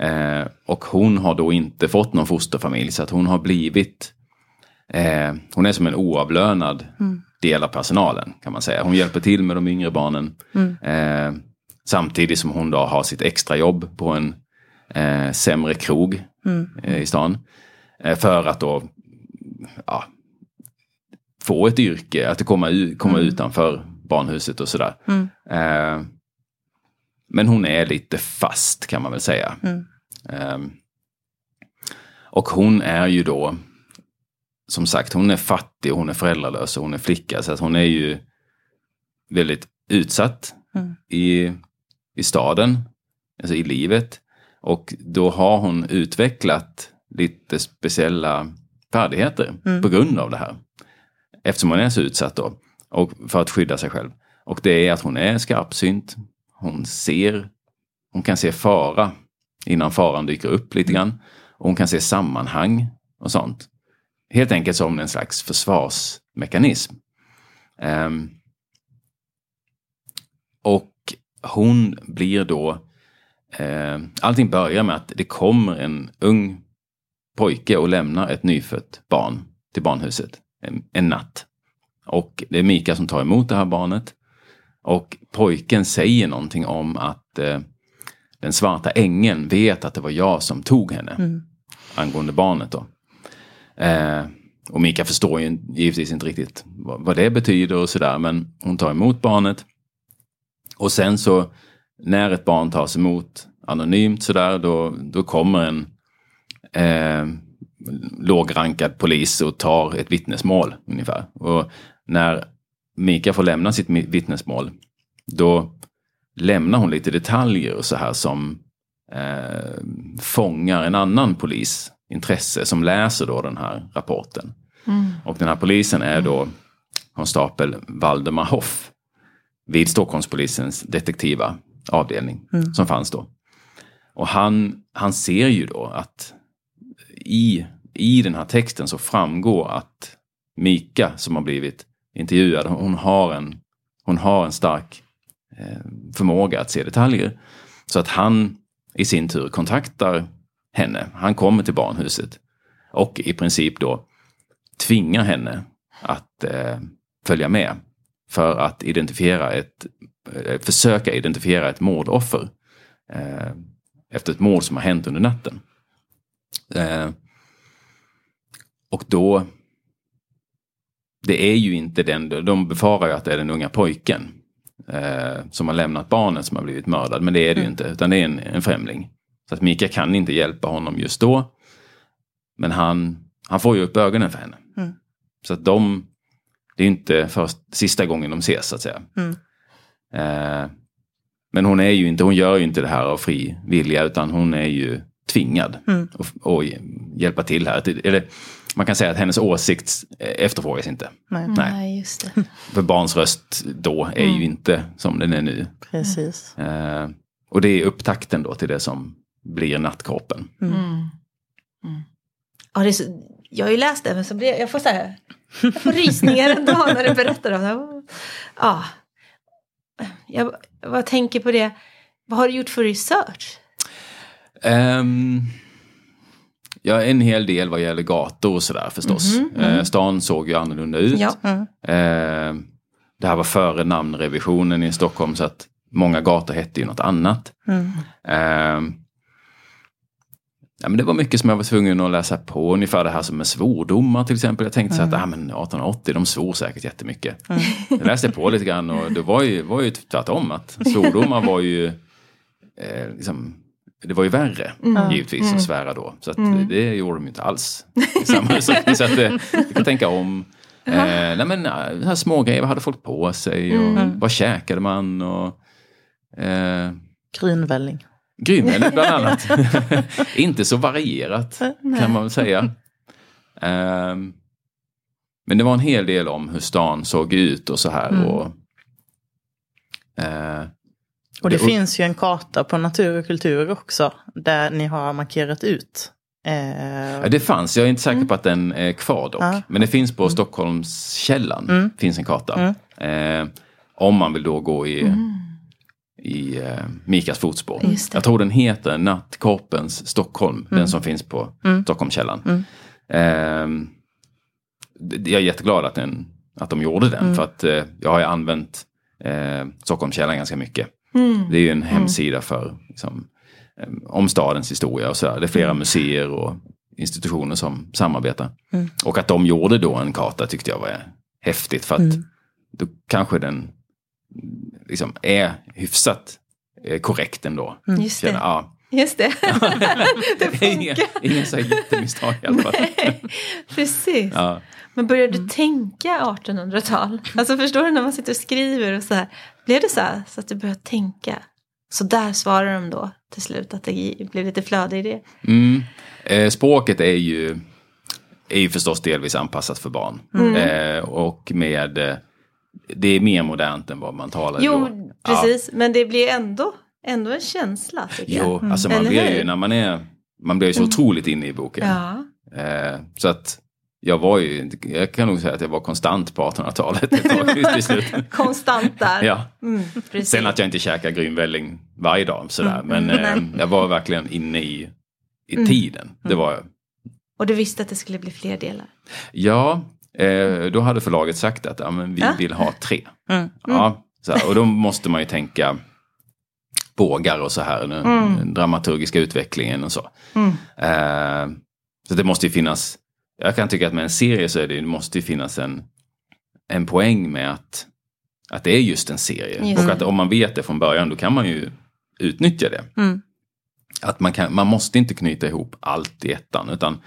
Eh, och hon har då inte fått någon fosterfamilj så att hon har blivit eh, Hon är som en oavlönad del av personalen kan man säga. Hon hjälper till med de yngre barnen. Eh, samtidigt som hon då har sitt extrajobb på en eh, sämre krog eh, i stan. Eh, för att då ja, få ett yrke, att komma, komma utanför barnhuset och sådär. Eh, men hon är lite fast kan man väl säga. Eh, och hon är ju då, som sagt, hon är fattig, hon är föräldralös och hon är flicka. Så att hon är ju väldigt utsatt i, i staden, alltså i livet. Och då har hon utvecklat lite speciella färdigheter på grund av det här. Eftersom hon är så utsatt då. Och för att skydda sig själv. Och det är att hon är skarpsynt. Hon ser, hon kan se fara innan faran dyker upp lite grann. Och hon kan se sammanhang och sånt. Helt enkelt som en slags försvarsmekanism. Ehm, och hon blir då, eh, allting börjar med att det kommer en ung pojke och lämnar ett nyfött barn till barnhuset en, en natt. Och det är Mika som tar emot det här barnet. Och pojken säger någonting om att eh, den svarta ängeln vet att det var jag som tog henne. Angående barnet då. Eh, och Mika förstår ju givetvis inte riktigt vad, vad det betyder och sådär. Men hon tar emot barnet. Och sen så när ett barn tas emot anonymt sådär då, då kommer en eh, lågrankad polis och tar ett vittnesmål ungefär. Och när Mika får lämna sitt vittnesmål då lämnar hon lite detaljer och så här som eh, fångar en annan polis intresse som läser då den här rapporten. Och den här polisen är då konstapel Valdemar Hoff vid Stockholmspolisens detektiva avdelning som fanns då. Och han, han ser ju då att i, i den här texten så framgår att Mika som har blivit intervjuad, hon har en, hon har en stark eh, förmåga att se detaljer. Så att han i sin tur kontaktar henne. Han kommer till barnhuset och i princip då tvingar henne att eh, följa med för att identifiera ett, eh, försöka identifiera ett mordoffer eh, efter ett mord som har hänt under natten. Eh, och då, det är ju inte den, de befarar ju att det är den unga pojken eh, som har lämnat barnet som har blivit mördad, men det är det ju inte, utan det är en, en främling. Så att Mika kan inte hjälpa honom just då. Men han, han får ju upp ögonen för henne. Så att de, det är ju inte först, sista gången de ses så att säga. Eh, men hon är ju inte, hon gör ju inte det här av fri vilja utan hon är ju tvingad att och hjälpa till här. Eller man kan säga att hennes åsikt efterfrågas inte.
Nej.
Nej.
Nej, just det. [laughs]
För barns röst då är ju inte som den är nu.
Precis.
Eh, och det är upptakten då till det som blir nattkroppen.
Ja, det är så, jag har ju läst det, men så blir jag, jag får så här, jag får rysningar ändå när du berättar om det. Ja, jag, jag tänker på det. Vad har du gjort för research?
Ehm, Ja, en hel del vad gäller gator och sådär förstås. Eh, stan såg ju annorlunda ut.
Ja.
Eh, det här var före namnrevisionen i Stockholm så att många gator hette ju något annat. Eh, ja, men det var mycket som jag var tvungen att läsa på. Ungefär det här som med svordomar till exempel. Jag tänkte så att ah, men 1880 de svor säkert jättemycket. Jag läste på lite grann och det var ju, var ju tvärtom. att Svordomar var ju eh, liksom, det var ju värre givetvis att svära då. Så att, det gjorde de ju inte alls. Så att, eh, du kan tänka om. Eh, nej men eh, här små grejer, vad hade folk på sig och vad käkade man? Och, eh,
Grynvälling.
Grynvälling [laughs] bland annat. [laughs] inte så varierat kan man väl säga. Ehm, men det var en hel del om hur stan såg ut och så här. Och, eh,
Och det
Det-
finns ju en karta på natur och kultur också. Där ni har markerat ut.
Ja, det fanns, jag är inte säker på att den är kvar dock.
Ja.
Men det finns på Stockholmskällan, finns en karta. Eh, om man vill då gå i, i eh, Mikas fotspår. Jag tror den heter Nattkorpens Stockholm, den som finns på Stockholmskällan. Eh, d- jag är jätteglad att, den, att de gjorde den, för att eh, jag har ju använt eh, Stockholmskällan ganska mycket. Det är ju en hemsida för liksom, eh, om stadens historia och så. där. Det är flera museer och institutioner som samarbetar. Och att de gjorde då en karta tyckte jag var häftigt för att då kanske den liksom är hyfsat eh, korrekt ändå.
Just
Känner,
det.
ja,
Just det. [laughs] det
inga,
funkar.
inga så här jättemisstag i alla fall.
Precis.
Ja.
Men började du tänka 1800-tal? Alltså förstår du när man sitter och skriver och så här. Blev det så här så att du började tänka? Så där svarar de då till slut att det blev lite flöde i det.
Mm. Eh, språket är ju, är ju förstås delvis anpassat för barn. Eh, och med, eh, det är mer modernt än vad man talar
Jo,
då. Ja.
precis. Men det blir ändå, ändå en känsla tycker jag.
Jo, alltså man
Eller
blir ju när man är, man blir ju så otroligt inne i boken.
Ja.
Eh, så att jag var ju, jag kan nog säga att jag var konstant på 1800-talet ett tag till slut. [laughs]
Konstant där.
Ja.
Mm.
Sen att jag inte käkar grynvälling varje dag sådär. Men eh,
Nej.
jag var verkligen inne i, i tiden. Det var jag.
Och du visste att det skulle bli fler delar.
Ja, eh, då hade förlaget sagt att ja, men vi
Ja.
vill ha tre.
Mm.
Ja, så här, och då måste man ju tänka bågar och så här, den, den dramaturgiska utvecklingen och så. Eh, så det måste ju finnas, jag kan tycka att med en serie så är det, det måste ju finnas en, en poäng med att, att det är just en serie.
Just
och att om man vet det från början då kan man ju utnyttja det.
Mm.
Att man, kan, man måste inte knyta ihop allt i ettan utan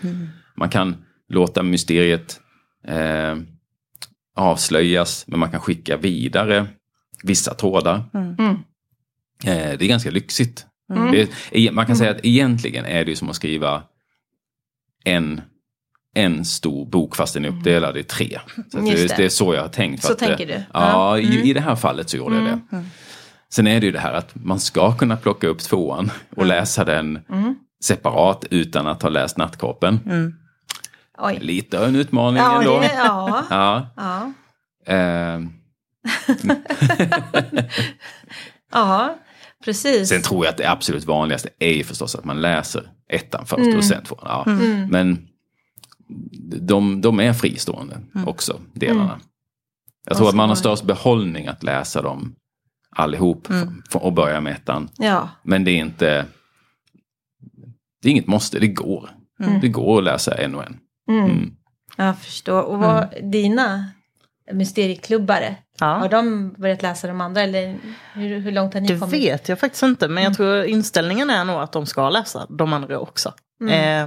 man kan låta mysteriet eh, avslöjas men man kan skicka vidare vissa trådar.
Mm.
Eh, det är ganska lyxigt.
Mm.
Det är, man kan säga att egentligen är det ju som att skriva en, en stor bok fast den är uppdelad i tre. Så det,
det.
det är så jag har tänkt. för
Så
att, eh,
tänker du?
Ja.
Mm.
i, i det här fallet så gjorde jag det. Sen är det ju det här att man ska kunna plocka upp tvåan och läsa den separat utan att ha läst Nattkorpen.
Oj.
Lite av en utmaning
Ja,
ändå.
det, [laughs] ja.
Ja.
ja.
Eh, [laughs]
ja, precis.
sen tror jag att det absolut vanligaste är ju förstås att man läser ettan först
Mm.
och sen tvåan. Ja. Men de, de är fristående också, delarna.
Mm.
Jag tror att man har störst behållning att läsa dem allihop f- och börja med ettan.
Ja,
Men det är inte... Det är inget måste, det går. Det går att läsa en och en. Mm.
jag förstår. Och vad, dina mysterieklubbare,
Ja.
har de börjat läsa de andra? Eller hur, hur långt har ni
Det
kommit?
vet jag faktiskt inte, men jag tror inställningen är nog att de ska läsa de andra också. Eh,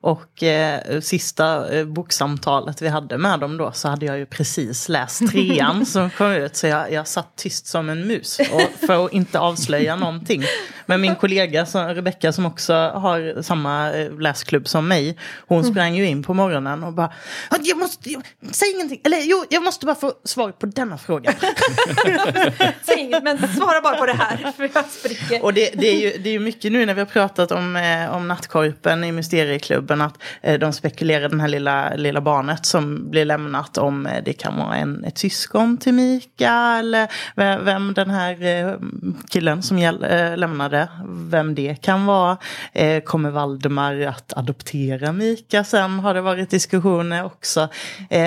och eh, sista eh, boksamtalet vi hade med dem då så hade jag ju precis läst [laughs] trean som kom ut. Så jag, jag satt tyst som en mus och, för att inte avslöja någonting. Men min kollega som, Rebecka som också har samma eh, läsklubb som mig. Hon sprang ju in på morgonen och bara "Ah, jag måste, jag, Säg ingenting, eller jo jag måste bara få svar på denna fråga. [laughs]
Säg inget, men svara bara på det här, för jag spricker.
Och det, det, är ju, det är ju mycket nu när vi har pratat om, eh, om nattkorpen sen i Mysterieklubben att eh, de spekulerar den här lilla, lilla barnet som blir lämnat om eh, det kan vara en, ett syskon till Mika eller vem, vem den här eh, killen som gäll, lämnade, vem det kan vara. Kommer Valdemar att adoptera Mika sen har det varit diskussioner också.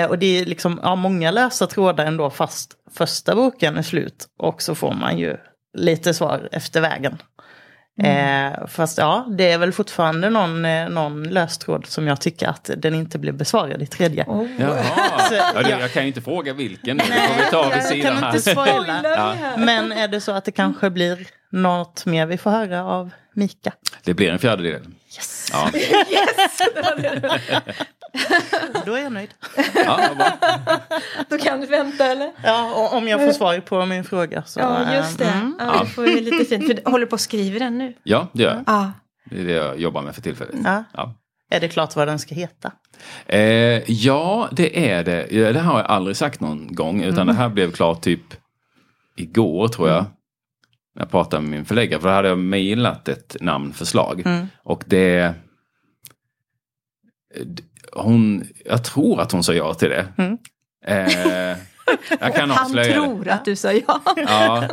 Och det är liksom ja, många lösa trådar ändå fast första boken är slut. Och så får man ju lite svar efter vägen. Eh, fast ja, det är väl fortfarande någon, eh, någon löstråd som jag tycker att den inte blev besvarad i tredje.
Jaha, [laughs] ja, det, jag kan ju inte fråga vilken. Det får vi ta vid sidan
kan
här.
Men är det så att det kanske blir något mer vi får höra av Mika?
Det blir en fjärdedel.
Yes.
Ja. [laughs] [laughs]
Då är jag nöjd.
Ja.
Då kan du vänta eller?
Ja, och om jag får svar på min fråga så...
Ja, just det.
eh, mm.
Ja, det får vi lite fint. För du håller på att skriva den nu.
ja, det gör jag.
Ja.
Det är det jag jobbar med för tillfället.
Ja.
Ja.
Är det klart vad den ska heta?
Eh, ja, det är det. Ja, Det har jag aldrig sagt någon gång. Utan det här blev klart typ igår tror jag. Jag pratade med min förläggare. För då hade jag mejlat ett namnförslag. Och det... Hon, jag tror att hon sa ja till det. Eh, jag kan
Han
avslöja det.
tror att du sa ja.
Ja.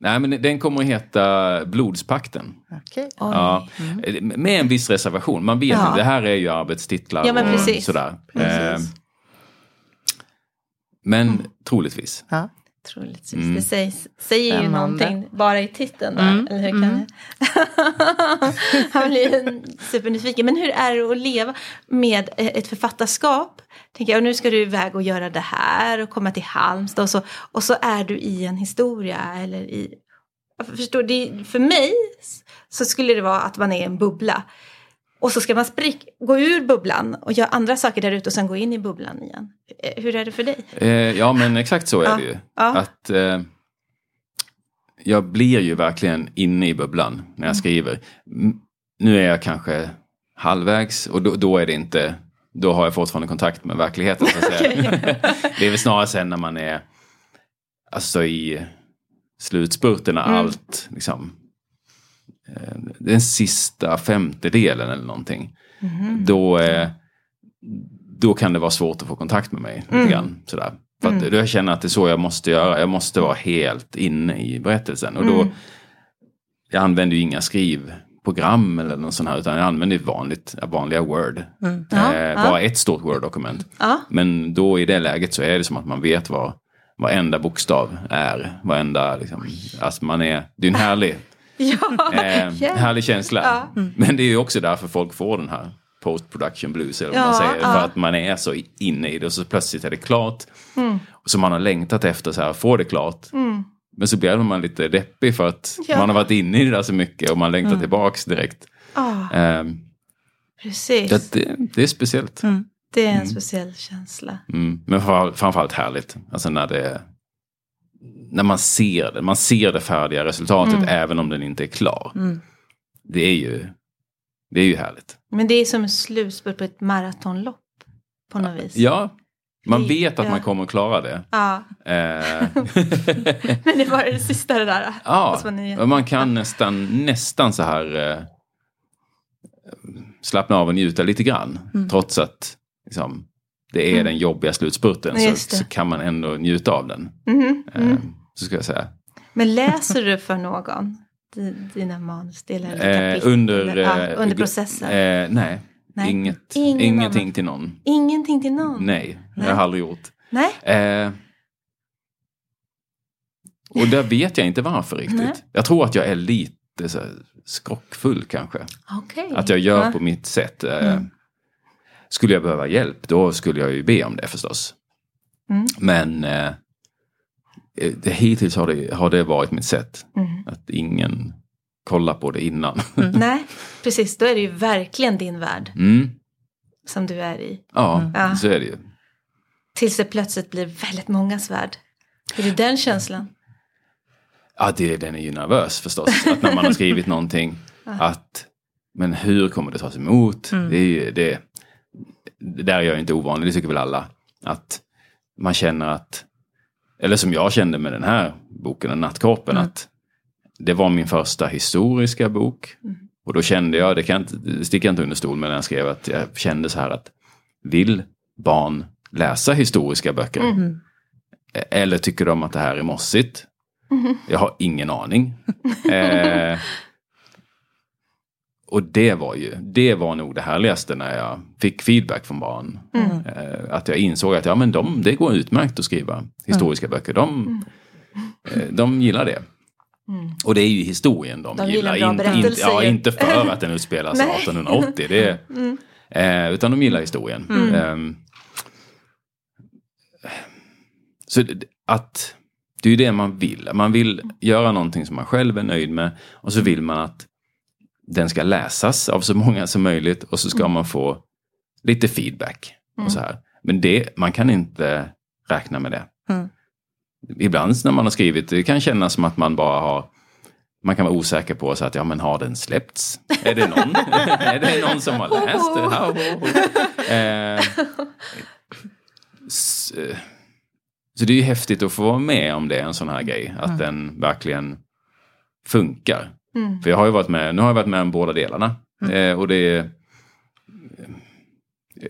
Nej men den kommer att heta Blodspakten.
Okej.
Ja, med en viss reservation. Man vet
Ja.
inte, det här är ju arbetstitlar
Ja, men
och
precis.
sådär.
Precis.
Eh, men troligtvis.
Ja.
Troligtvis.
Mm.
Det sägs, säger ju någonting bara i titeln.
Mm,
Eller hur kan det? [laughs] Han blir supernyfiken. Men hur är det att leva med eh, ett författarskap? Tänker jag, nu ska du iväg och göra det här och komma till Halmstad och så, och så är du i en historia eller i... Förstår, det, för mig så skulle det vara att man är i en bubbla. Och så ska man sprick, gå ur bubblan och göra andra saker där ute och sen gå in i bubblan igen. Eh, Hur är det för dig?
Eh, ja men exakt så är
Ja.
det ju.
Ja.
Att eh, Jag blir ju verkligen inne i bubblan när
Mm.
jag skriver. M- Nu är jag kanske halvvägs och då, då är det inte då har jag fortfarande kontakt med verkligheten. Så att säga. [laughs] [laughs] det är väl snarare sen när man är alltså i slutspurten när
Mm.
allt liksom den sista femtedelen eller någonting.
Mhm.
Då, eh, då kan det vara svårt att få kontakt med mig.
Mm.
Grann, sådär. För att då jag känner att det är så jag måste göra. Jag måste vara helt inne i berättelsen. Och då,
Mm.
Jag använder ju inga skrivprogram eller något sånt här. Utan jag använder vanligt, vanliga Word.
Ja,
eh,
ja.
Bara ett stort Word-dokument.
Ja.
Men då i det läget så är det som att man vet vad varenda bokstav är. Varenda, liksom, alltså man är, det är en härlig,
Ja,
eh, härlig känsla.
Ja.
Men det är ju också därför folk får den här post production blues eller vad
Ja,
man säger.
ja.
För att man är så inne i det och så plötsligt är det klart.
Mm.
Så man har längtat efter så här, få det klart. Men så blir man lite deppig för att
Ja.
man har varit inne i det där så mycket och man längtar tillbaks direkt.
Ja,
Ehm,
precis.
det, det är speciellt.
Det är en speciell känsla.
Mm. Men framför- framförallt härligt. Alltså när det när man ser det, man ser det färdiga resultatet även om den inte är klar. Det är ju det är ju härligt.
Men det är som en slutspurt på ett maratonlopp. På något vis.
Ja, man vet att
ja.
man kommer att klara det.
Ja.
Eh, [laughs]
Men det var det sista det där.
ja,
man
kan nästan, nästan så här eh, slappna av och njuta lite grann.
Mm.
Trots att liksom, det är den jobbiga slutspurten så, så kan man ändå njuta av den. Eh,
mm.
Så ska jag säga.
Men läser du för någon? Di- Dina manusdelar
Eh,
kapitel?
under,
ja,
eh,
under processen?
Eh, nej,
Nej.
Inget,
Ingen
ingenting
annan.
till någon.
Ingenting till någon?
Nej, har
Nej.
jag aldrig gjort.
Nej?
Eh, och där vet jag inte varför riktigt.
Nej.
Jag tror att jag är lite så skrockfull kanske.
Okej.
Att jag gör
Ja.
på mitt sätt. Eh, Skulle jag behöva hjälp då skulle jag ju be om det förstås.
Mm.
Men eh, det, hittills har det, har det varit mitt sätt.
Mm.
Att ingen kollar på det innan. [laughs]
Nej, precis. Då är det ju verkligen din värld
Mm.
som du är i.
Ja,
Ja.
så är det ju.
Tills det plötsligt blir väldigt mångas värld. Är det den känslan?
Ja, det, den är ju nervös förstås. Att när man har skrivit någonting. [laughs] Att, men hur kommer det tas emot? Det, är ju, det där är jag inte ovanlig, det tycker väl alla. Att man känner att, eller som jag kände med den här boken, Nattkorpen, att det var min första historiska bok. Och då kände jag, det kan inte, det sticker jag inte under stol med när jag skrev att jag kände så här att vill barn läsa historiska böcker? Eller tycker de att det här är mossigt? Jag har ingen aning. [laughs] eh, och det var ju, det var nog det härligaste när jag fick feedback från barn. Eh, att jag insåg att ja, men de, det går utmärkt att skriva historiska böcker. De, eh, de gillar det. Och det är ju historien de,
De
gillar.
gillar
In, in, ja, inte för att den [laughs] utspelas
Nej.
1880. Det, eh, utan de gillar historien. Ehm, så att det är ju det man vill. Man vill göra någonting som man själv är nöjd med. Och så vill man att den ska läsas av så många som möjligt. Och så ska man få lite feedback. Och så här. Men det, man kan inte räkna med det.
Mm.
Ibland när man har skrivit, det kan kännas som att man bara har man kan vara osäker på så att, ja men har den släppts? Är det någon, [laughs] är det någon som har läst det? Ho, ho. [laughs] Eh, eh, så det är ju häftigt att få vara med om det, en sån här grej. Att den verkligen funkar. För jag har ju varit med, nu har jag varit med om båda delarna. Eh, och det är,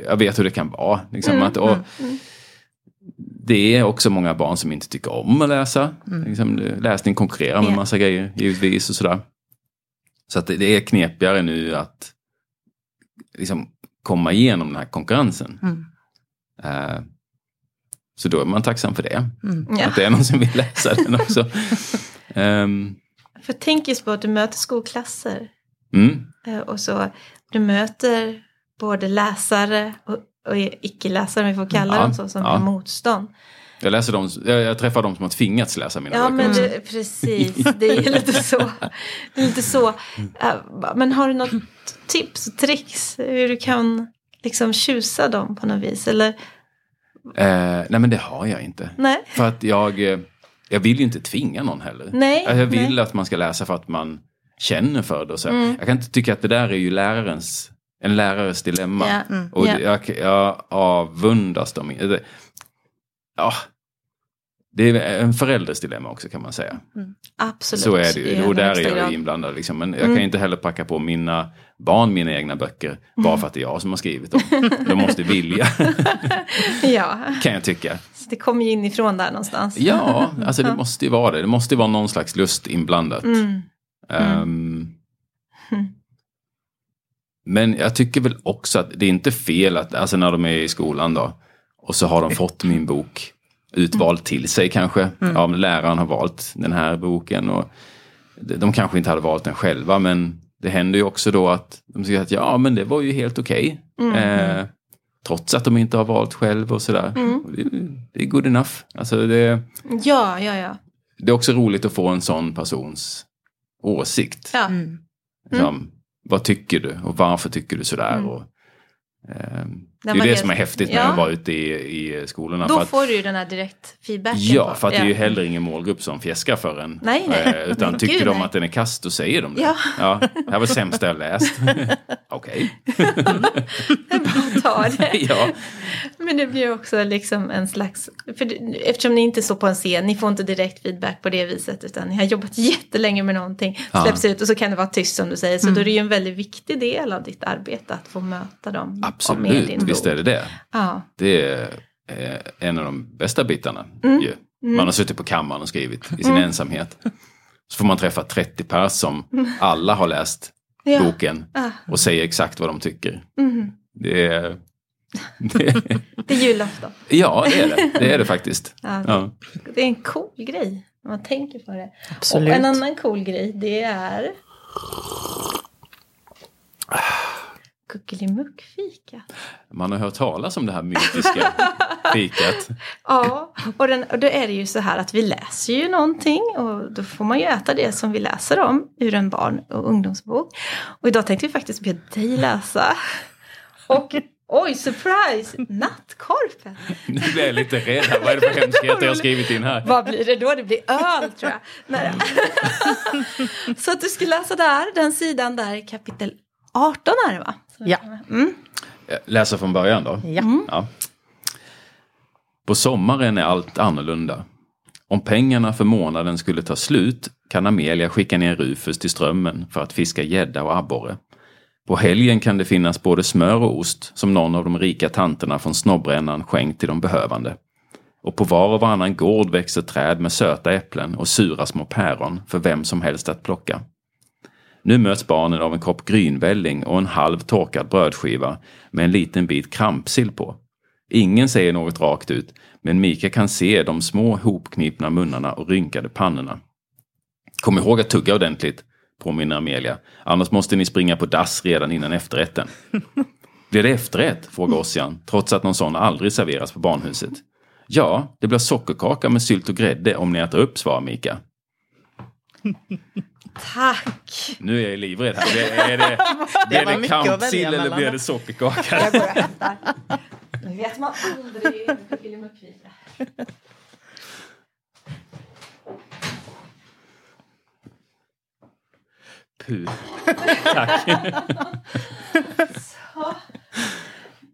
jag vet hur det kan vara. Liksom, att, och, det är också många barn som inte tycker om att läsa. Liksom, läsning konkurrerar med
Ja.
massa grejer givetvis och sådär. Så att det, det är knepigare nu att liksom, komma igenom den här konkurrensen.
Mm.
Eh, så då är man tacksam för det.
Ja.
Att det är någon som vill läsa den också. [laughs] Ehm,
För tänk just på att du möter skolklasser.
mm,
eh, Och så du möter både läsare och, och icke-läsare, om vi får kalla
Ja,
dem så, som
ja.
motstånd.
jag, läser dem, jag, jag träffar de som har tvingats läsa mina
Ja,
böcker.
men det, precis. Det är lite [laughs] så. Det är lite så. Eh, Men har du något tips och tricks hur du kan liksom tjusa dem på något vis? Eller
Eh, nej men det har jag inte.
nej?
För att jag, eh, jag vill ju inte tvinga någon heller.
Nej,
Alltså, jag vill
nej.
att man ska läsa för att man känner för det. Och så.
Mm.
Jag kan inte tycka att det där är ju lärarens, en lärares dilemma.
Ja,
Och
ja.
jag, jag avundas dem. Ja, det är en förälders dilemma också kan man säga.
Absolut.
Så är det ju. Och där är jag inblandad. Liksom. Men jag
Mm.
kan inte heller packa på mina barn mina egna böcker. Bara för att det är jag som har skrivit dem. [laughs] De måste vilja,
Ja,
kan jag tycka.
så det kommer ju inifrån där någonstans.
Ja, alltså det måste ju vara det. Det måste ju vara någon slags lust inblandat.
Mm.
Ehm, Men jag tycker väl också att det är inte fel att, alltså när de är i skolan då, och så har de fått min bok utvald till sig kanske. Ja, men läraren har valt den här boken och de de kanske inte hade valt den själva men det händer ju också då att de säger att ja men det var ju helt okej. Eh, trots att de inte har valt själv och sådär. Och Det, det är good enough. Alltså det,
Ja, ja, ja.
det är också roligt att få en sån persons åsikt.
ja.
Liksom, Vad tycker du och varför tycker du sådär? Och, ehm, det är
man
det
är-
som är häftigt
Ja.
att vara ute i, i skolorna.
Då
att,
får du ju den här direkt feedbacken.
ja,
på-
för att det är ju heller ingen målgrupp som fjäskar för en.
Nej, nej.
Eh, utan tycker
gud,
de
nej.
att den är kast, då säger de det.
Ja.
ja det här var sämsta jag läst. [laughs] Okej.
Bara ta det. [laughs]
ja.
Men det blir också liksom en slags, för eftersom ni inte står på en scen, ni får inte direkt feedback på det viset, utan ni har jobbat [laughs] jättelänge med någonting,
Ja.
släpps ut och så kan det vara tyst som du säger, så då är det ju en väldigt viktig del av ditt arbete att få möta dem.
Absolut, visst är det det.
Ja,
Det är eh, en av de bästa bitarna.
Mm.
Ju. Man har suttit på kammaren och skrivit i sin ensamhet. Så får man träffa 30 pers som alla har läst [laughs]
Ja.
boken
Ah.
och säger exakt vad de tycker.
Mhm.
Det är, [laughs] det,
det är julafton.
ja, det är det. Det är det faktiskt. [laughs]
Ja, det,
Ja.
det är en cool grej, när man tänker på det.
Absolut.
Och en annan cool grej, det är Kuckelimuckfika.
Man har hört talas om det här mytiska fikat. [laughs]
Ja, och, den, och då är det ju så här att vi läser ju någonting och då får man ju äta det som vi läser om ur en barn och ungdomsbok. Och idag tänkte vi faktiskt be dig läsa. [laughs] Och oj, surprise! Nattkorpen!
Nu blir jag lite rädd här. Vad är det för [laughs] hemskheter jag har skrivit in här?
Vad blir det då? Det blir öl tror jag. Nej. Så att du ska läsa där, den sidan där, kapitel 18 är det va?
Ja.
Mm.
Jag läser från början då.
Ja.
Ja. På sommaren är allt annorlunda. Om pengarna för månaden skulle ta slut kan Amelia skicka ner Rufus till Strömmen för att fiska gädda och abborre. På helgen kan det finnas både smör och ost som någon av de rika tanterna från snobbrännan skänkt till de behövande. Och på var och varannan gård växer träd med söta äpplen och sura små päron för vem som helst att plocka. Nu möts barnen av en kopp grynvälling och en halv torkad brödskiva med en liten bit krampsill på. Ingen säger något rakt ut, men Mika kan se de små hopknipna munnarna och rynkade pannorna. Kom ihåg att tugga ordentligt, påminner Amelia. Annars måste ni springa på dass redan innan efterrätten. [laughs] Blir det efterrätt? frågar Ossian, trots att någon sån aldrig serveras på barnhuset. Ja, det blir sockerkaka med sylt och grädde om ni äter upp, svarar Mika. [laughs]
Tack!
Nu är jag livrädd här. Det, är det, [laughs] blir det
att
kampsill eller blir det sockerkaka?
Jag går och hämtar. Nu vet man aldrig med kuckelimuckvita.
Puh. Tack. [laughs]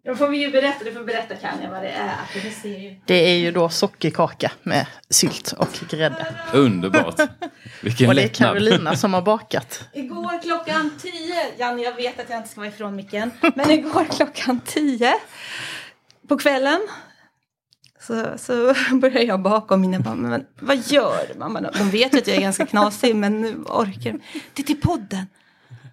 Då får vi ju berätta, du får berätta Kanja vad det är. Det ser ju...
Det är ju då sockerkaka med sylt och grädde.
Underbart. Vilken
Och det är
lättnad.
Carolina som har bakat.
Igår klockan 10, Janne jag vet att jag inte ska vara ifrån micken, men igår klockan 10 på kvällen så, så började jag baka och mina barn, men vad gör du mamma? De vet ju att jag är ganska knasig men nu orkar de. Det är till podden.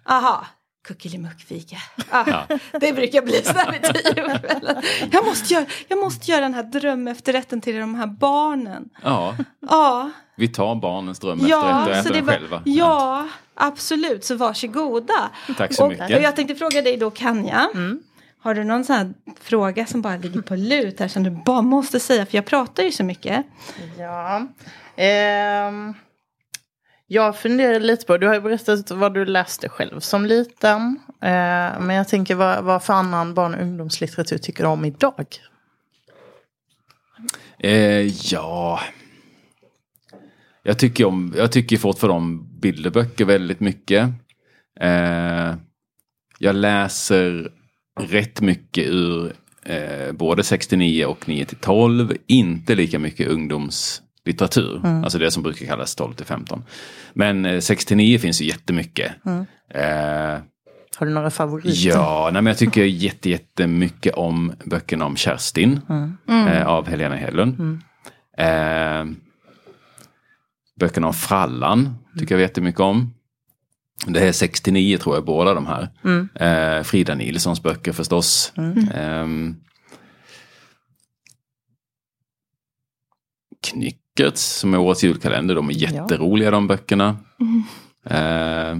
Aha, kuckelimuckfika. Ah, Det brukar bli så här vid [laughs] tio kvällen. Jag måste, göra, jag måste göra den här drömefterrätten till de här barnen.
Ja,
Ja,
vi tar barnens dröm
Ja,
och
så
äter den
var,
själva.
ja, absolut. Så varsågoda.
Tack så
och,
mycket.
Och jag tänkte fråga dig då, Kanja. Har du någon sån här fråga som bara ligger på lut här som du bara måste säga? För jag pratar ju så mycket.
Ja. Ehm, jag funderar lite på, du har ju berättat vad du läste själv som liten. Eh, men jag tänker vad, vad för annan barn och ungdomslitteratur tycker du om idag?
Eh, ja... Jag tycker, om, jag tycker fortfarande om bilderböcker väldigt mycket. Eh, jag läser rätt mycket ur eh, både 69 och 9 till 12. Inte lika mycket ungdomslitteratur. Alltså det som brukar kallas 12 till 15. Men eh, 69 finns ju jättemycket. Eh,
Har du några favoriter?
Ja, nej, men jag tycker jätte, jättemycket om böckerna om Kerstin eh, av Helena Hedlund. Eh, böckerna om Frallan tycker jag jättemycket om. Det är 69 tror jag båda de här. Eh, Frida Nilssons böcker förstås. Ehm, Knyckertz som är årets julkalender, de är jätteroliga de böckerna. Eh,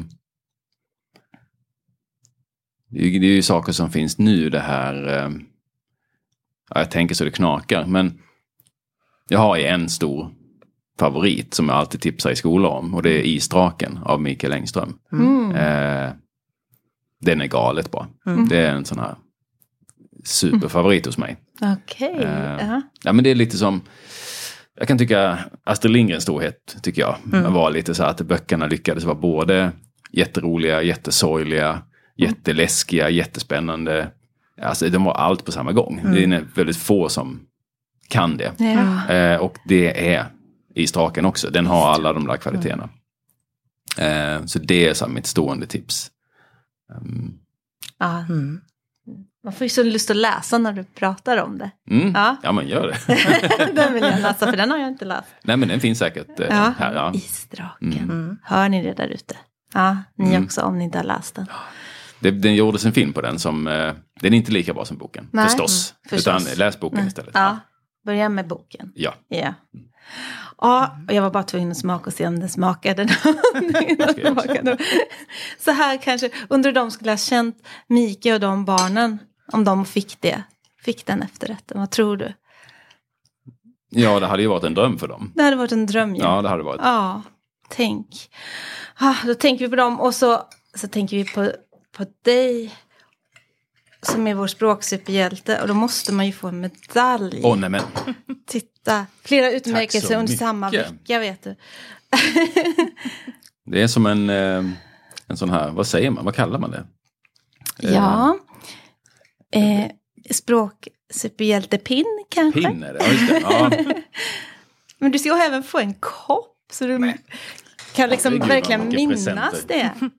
det är, det är ju saker som finns nu det här. Eh, ja, jag tänker så det knakar. Men jag har ju en stor favorit som jag alltid tipsar i skolan om. Och det är Isdraken av Mikael Engström. Eh, den är galet bra. Det är en sån här superfavorit hos mig.
Okej.
Eh,
ja.
Ja men det är lite som Jag kan tycka Astrid Lindgrens storhet tycker jag var lite så att böckerna lyckades vara både jätteroliga, jättesorgliga, jätteläskiga, jättespännande. Alltså de var allt på samma gång. Det är väldigt få som kan det.
Ja.
Eh, och det är i Straken också. Den har alla de där kvaliteterna. Eh, så det är så mitt stående tips. Um,
Ja. Man får ju så lust att läsa när du pratar om det.
mm,
Ja.
ja. men gör det. [laughs]
den vill jag läsa för den har jag inte läst.
Nej men den finns säkert eh,
Ja.
här. Ja.
Isdraken. Hör ni det där ute? Ja, ni
Mm.
också om ni inte har läst den.
Det, den gjordes en film på den som, eh, den är inte lika bra som boken.
Nej.
Förstås.
Mm, förstås.
Utan läs boken istället.
Ja, börja med boken.
Ja.
Ja. Ja, och jag var bara tvungen att smaka och se om den smakade. [laughs] [laughs] smakade. Så här kanske, undrar de skulle ha känt Mika och de barnen, om de fick det. Fick den efterrätten, vad tror du?
ja, det hade ju varit en dröm för dem.
Det hade varit en dröm ju.
Ja, det hade varit.
Ja, tänk. Ah, då tänker vi på dem och så, så tänker vi på, på dig. Som är vår språksuperhjälte och då måste man ju få en medalj.
Åh nej men, [laughs]
Titta, flera utmärkelser under samma vecka vet du. [laughs]
det är som en, eh, en sån här, vad säger man, vad kallar man det?
Ja. Eh, språksuperhjältepinn kanske?
Pin är det, ja just det. Ja. [laughs]
Men du ska även få en kopp. Så du kan liksom
Herregud,
verkligen minnas
presenter.
det.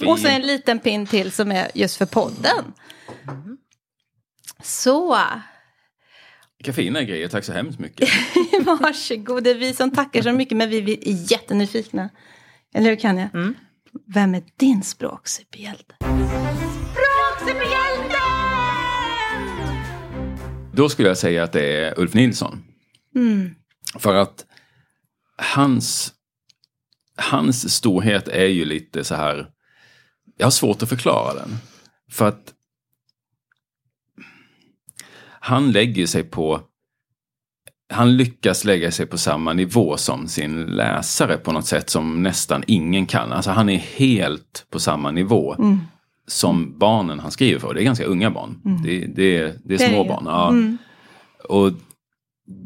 [laughs] Och så en liten pin till som är just för podden. Så,
Vilka fina grejer, tack så hemskt mycket. [laughs]
varsågod. Det är vi som tackar så mycket, men vi är jättenyfikna. Eller hur kan jag? Vem är din språksuperhjälte?
Då skulle jag säga att det är Ulf Nilsson. För att hans, hans storhet är ju lite så här, jag har svårt att förklara den. För att han lägger sig på, han lyckas lägga sig på samma nivå som sin läsare på något sätt som nästan ingen kan. Alltså han är helt på samma nivå som barnen han skriver för. Det är ganska unga barn. Det, det, är, det
Det är
små
det.
barn. Ja. Och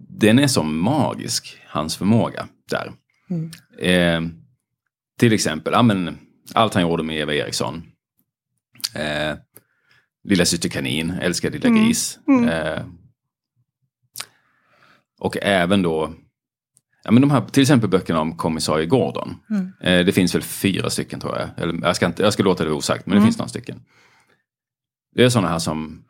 den är så magisk, hans förmåga där. Eh, till exempel, ja, men, allt han gjorde med Eva Eriksson. Eh, Lilla syster kanin, älskar lilla gris. Eh, och även då, ja, men de här, till exempel böckerna om kommissarie Gordon. Eh, det finns väl fyra stycken tror jag. Eller, jag, ska inte, jag ska låta det vara osagt, men det finns några stycken. Det är sådana här som,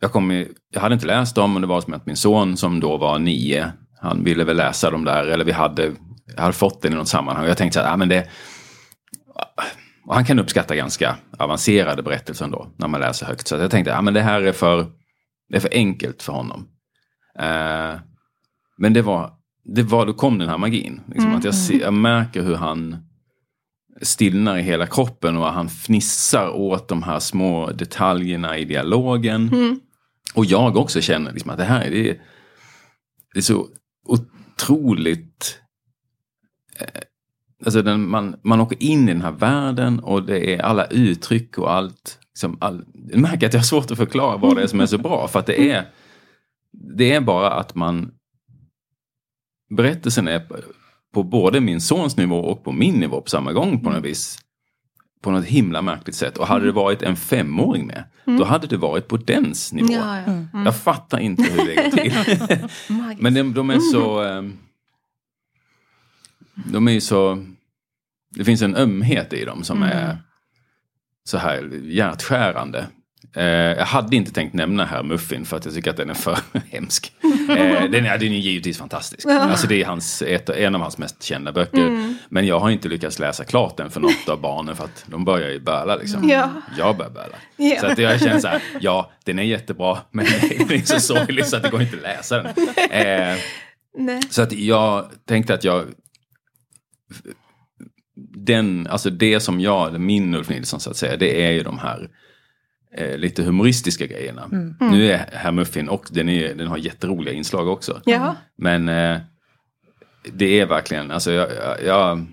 jag, kom i, jag hade inte läst dem, men det var som att min son som då var nio, han ville väl läsa dem där, eller vi hade, jag hade fått den i något sammanhang. Och jag tänkte så här, ah, men det, och han kan uppskatta ganska avancerade berättelser ändå, när man läser högt. Så jag tänkte, ja men det här är för, det är för enkelt för honom. Eh, men det var, det var, då kom den här magin. Liksom, att jag, ser, jag märker hur han stillnar i hela kroppen och han fnissar åt de här små detaljerna i dialogen. Och jag också känner liksom att det här är, det är, det är så otroligt Alltså den, man, man åker in i den här världen och det är alla uttryck och allt. Liksom all, jag märker att jag har svårt att förklara vad det är som är så bra. För att det är, det är bara att man... Berättelsen är på, både min sons nivå och på min nivå på samma gång på något vis. På något himla märkligt sätt. Och hade det varit en femåring med, då hade det varit på dens nivå.
Ja, ja. Mm.
Jag fattar inte hur det går till. [laughs] Men de, de är så... ehm, De är ju så... Det finns en ömhet i dem som är så här hjärtskärande. Eh, jag hade inte tänkt nämna här Muffin för att jag tycker att den är för [laughs] hemsk. Eh, den, är, den är givetvis fantastisk. Alltså det är hans, ett, en av hans mest kända böcker. Men jag har inte lyckats läsa klart den för något av barnen för att de börjar ju böla liksom.
Ja.
Jag börjar böla.
Ja.
Så att jag känner så här, ja den är jättebra [laughs] men den är så sorglig så att det går inte att läsa den. Eh,
Nej.
så att jag tänkte att jag den, alltså det som jag, min Ulf Nilsson så att säga, det är ju de här eh, lite humoristiska grejerna. Nu är Herr Muffin och den, är, den har jätteroliga inslag också.
Ja.
Men eh, det är verkligen, alltså jag, jag, jag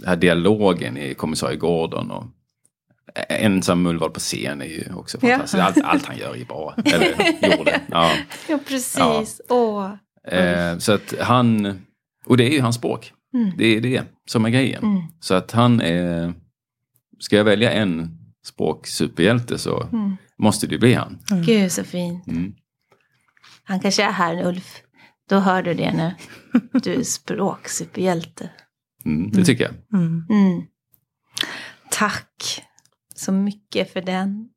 den här dialogen i Kommissarie Gordon och Ensam mullvad på scen är ju också
Ja.
fantastiskt. Allt, allt han gör är bra. Eller [laughs] gjorde. Ja.
ja, precis. Åh.
Eh, så att han, och det är ju hans språk. Det är det som är grejen. Så att han är, ska jag välja en språksuperhjälte så måste det bli han.
Gud så fint.
Mm.
Han kanske är här Ulf. Då hör du det nu. Du är språksuperhjälte.
Mm, det tycker jag.
Mm. Tack så mycket för den.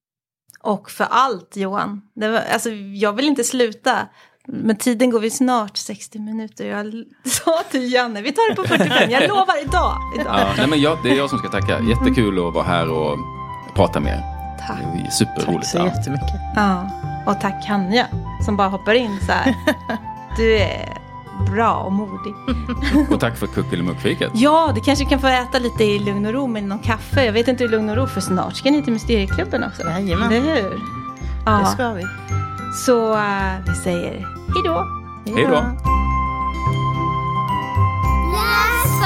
Och för allt Johan. Det var, alltså, jag vill inte sluta. Men tiden går vi snart 60 minuter. Jag sa till Janne, vi tar det på 45. Jag lovar idag. idag.
Ja, nej men jag, det är jag som ska tacka. Jättekul att vara här och prata med er.
Tack.
Det är superroligt.
Tack
så
jättemycket.
Ja. Och tack Hanja som bara hoppar in så här. [laughs] Du är bra och modig. [laughs]
och tack för kuckelimuckfikat.
Ja, du kanske kan få äta lite i lugn och ro med någon kaffe. Jag vet inte hur lugn och ro, för snart ska ni till Mysterieklubben också.
Jajamän.
Eller hur? Ja.
Det ska vi.
Så uh, vi säger hej då.
Hej då. Läs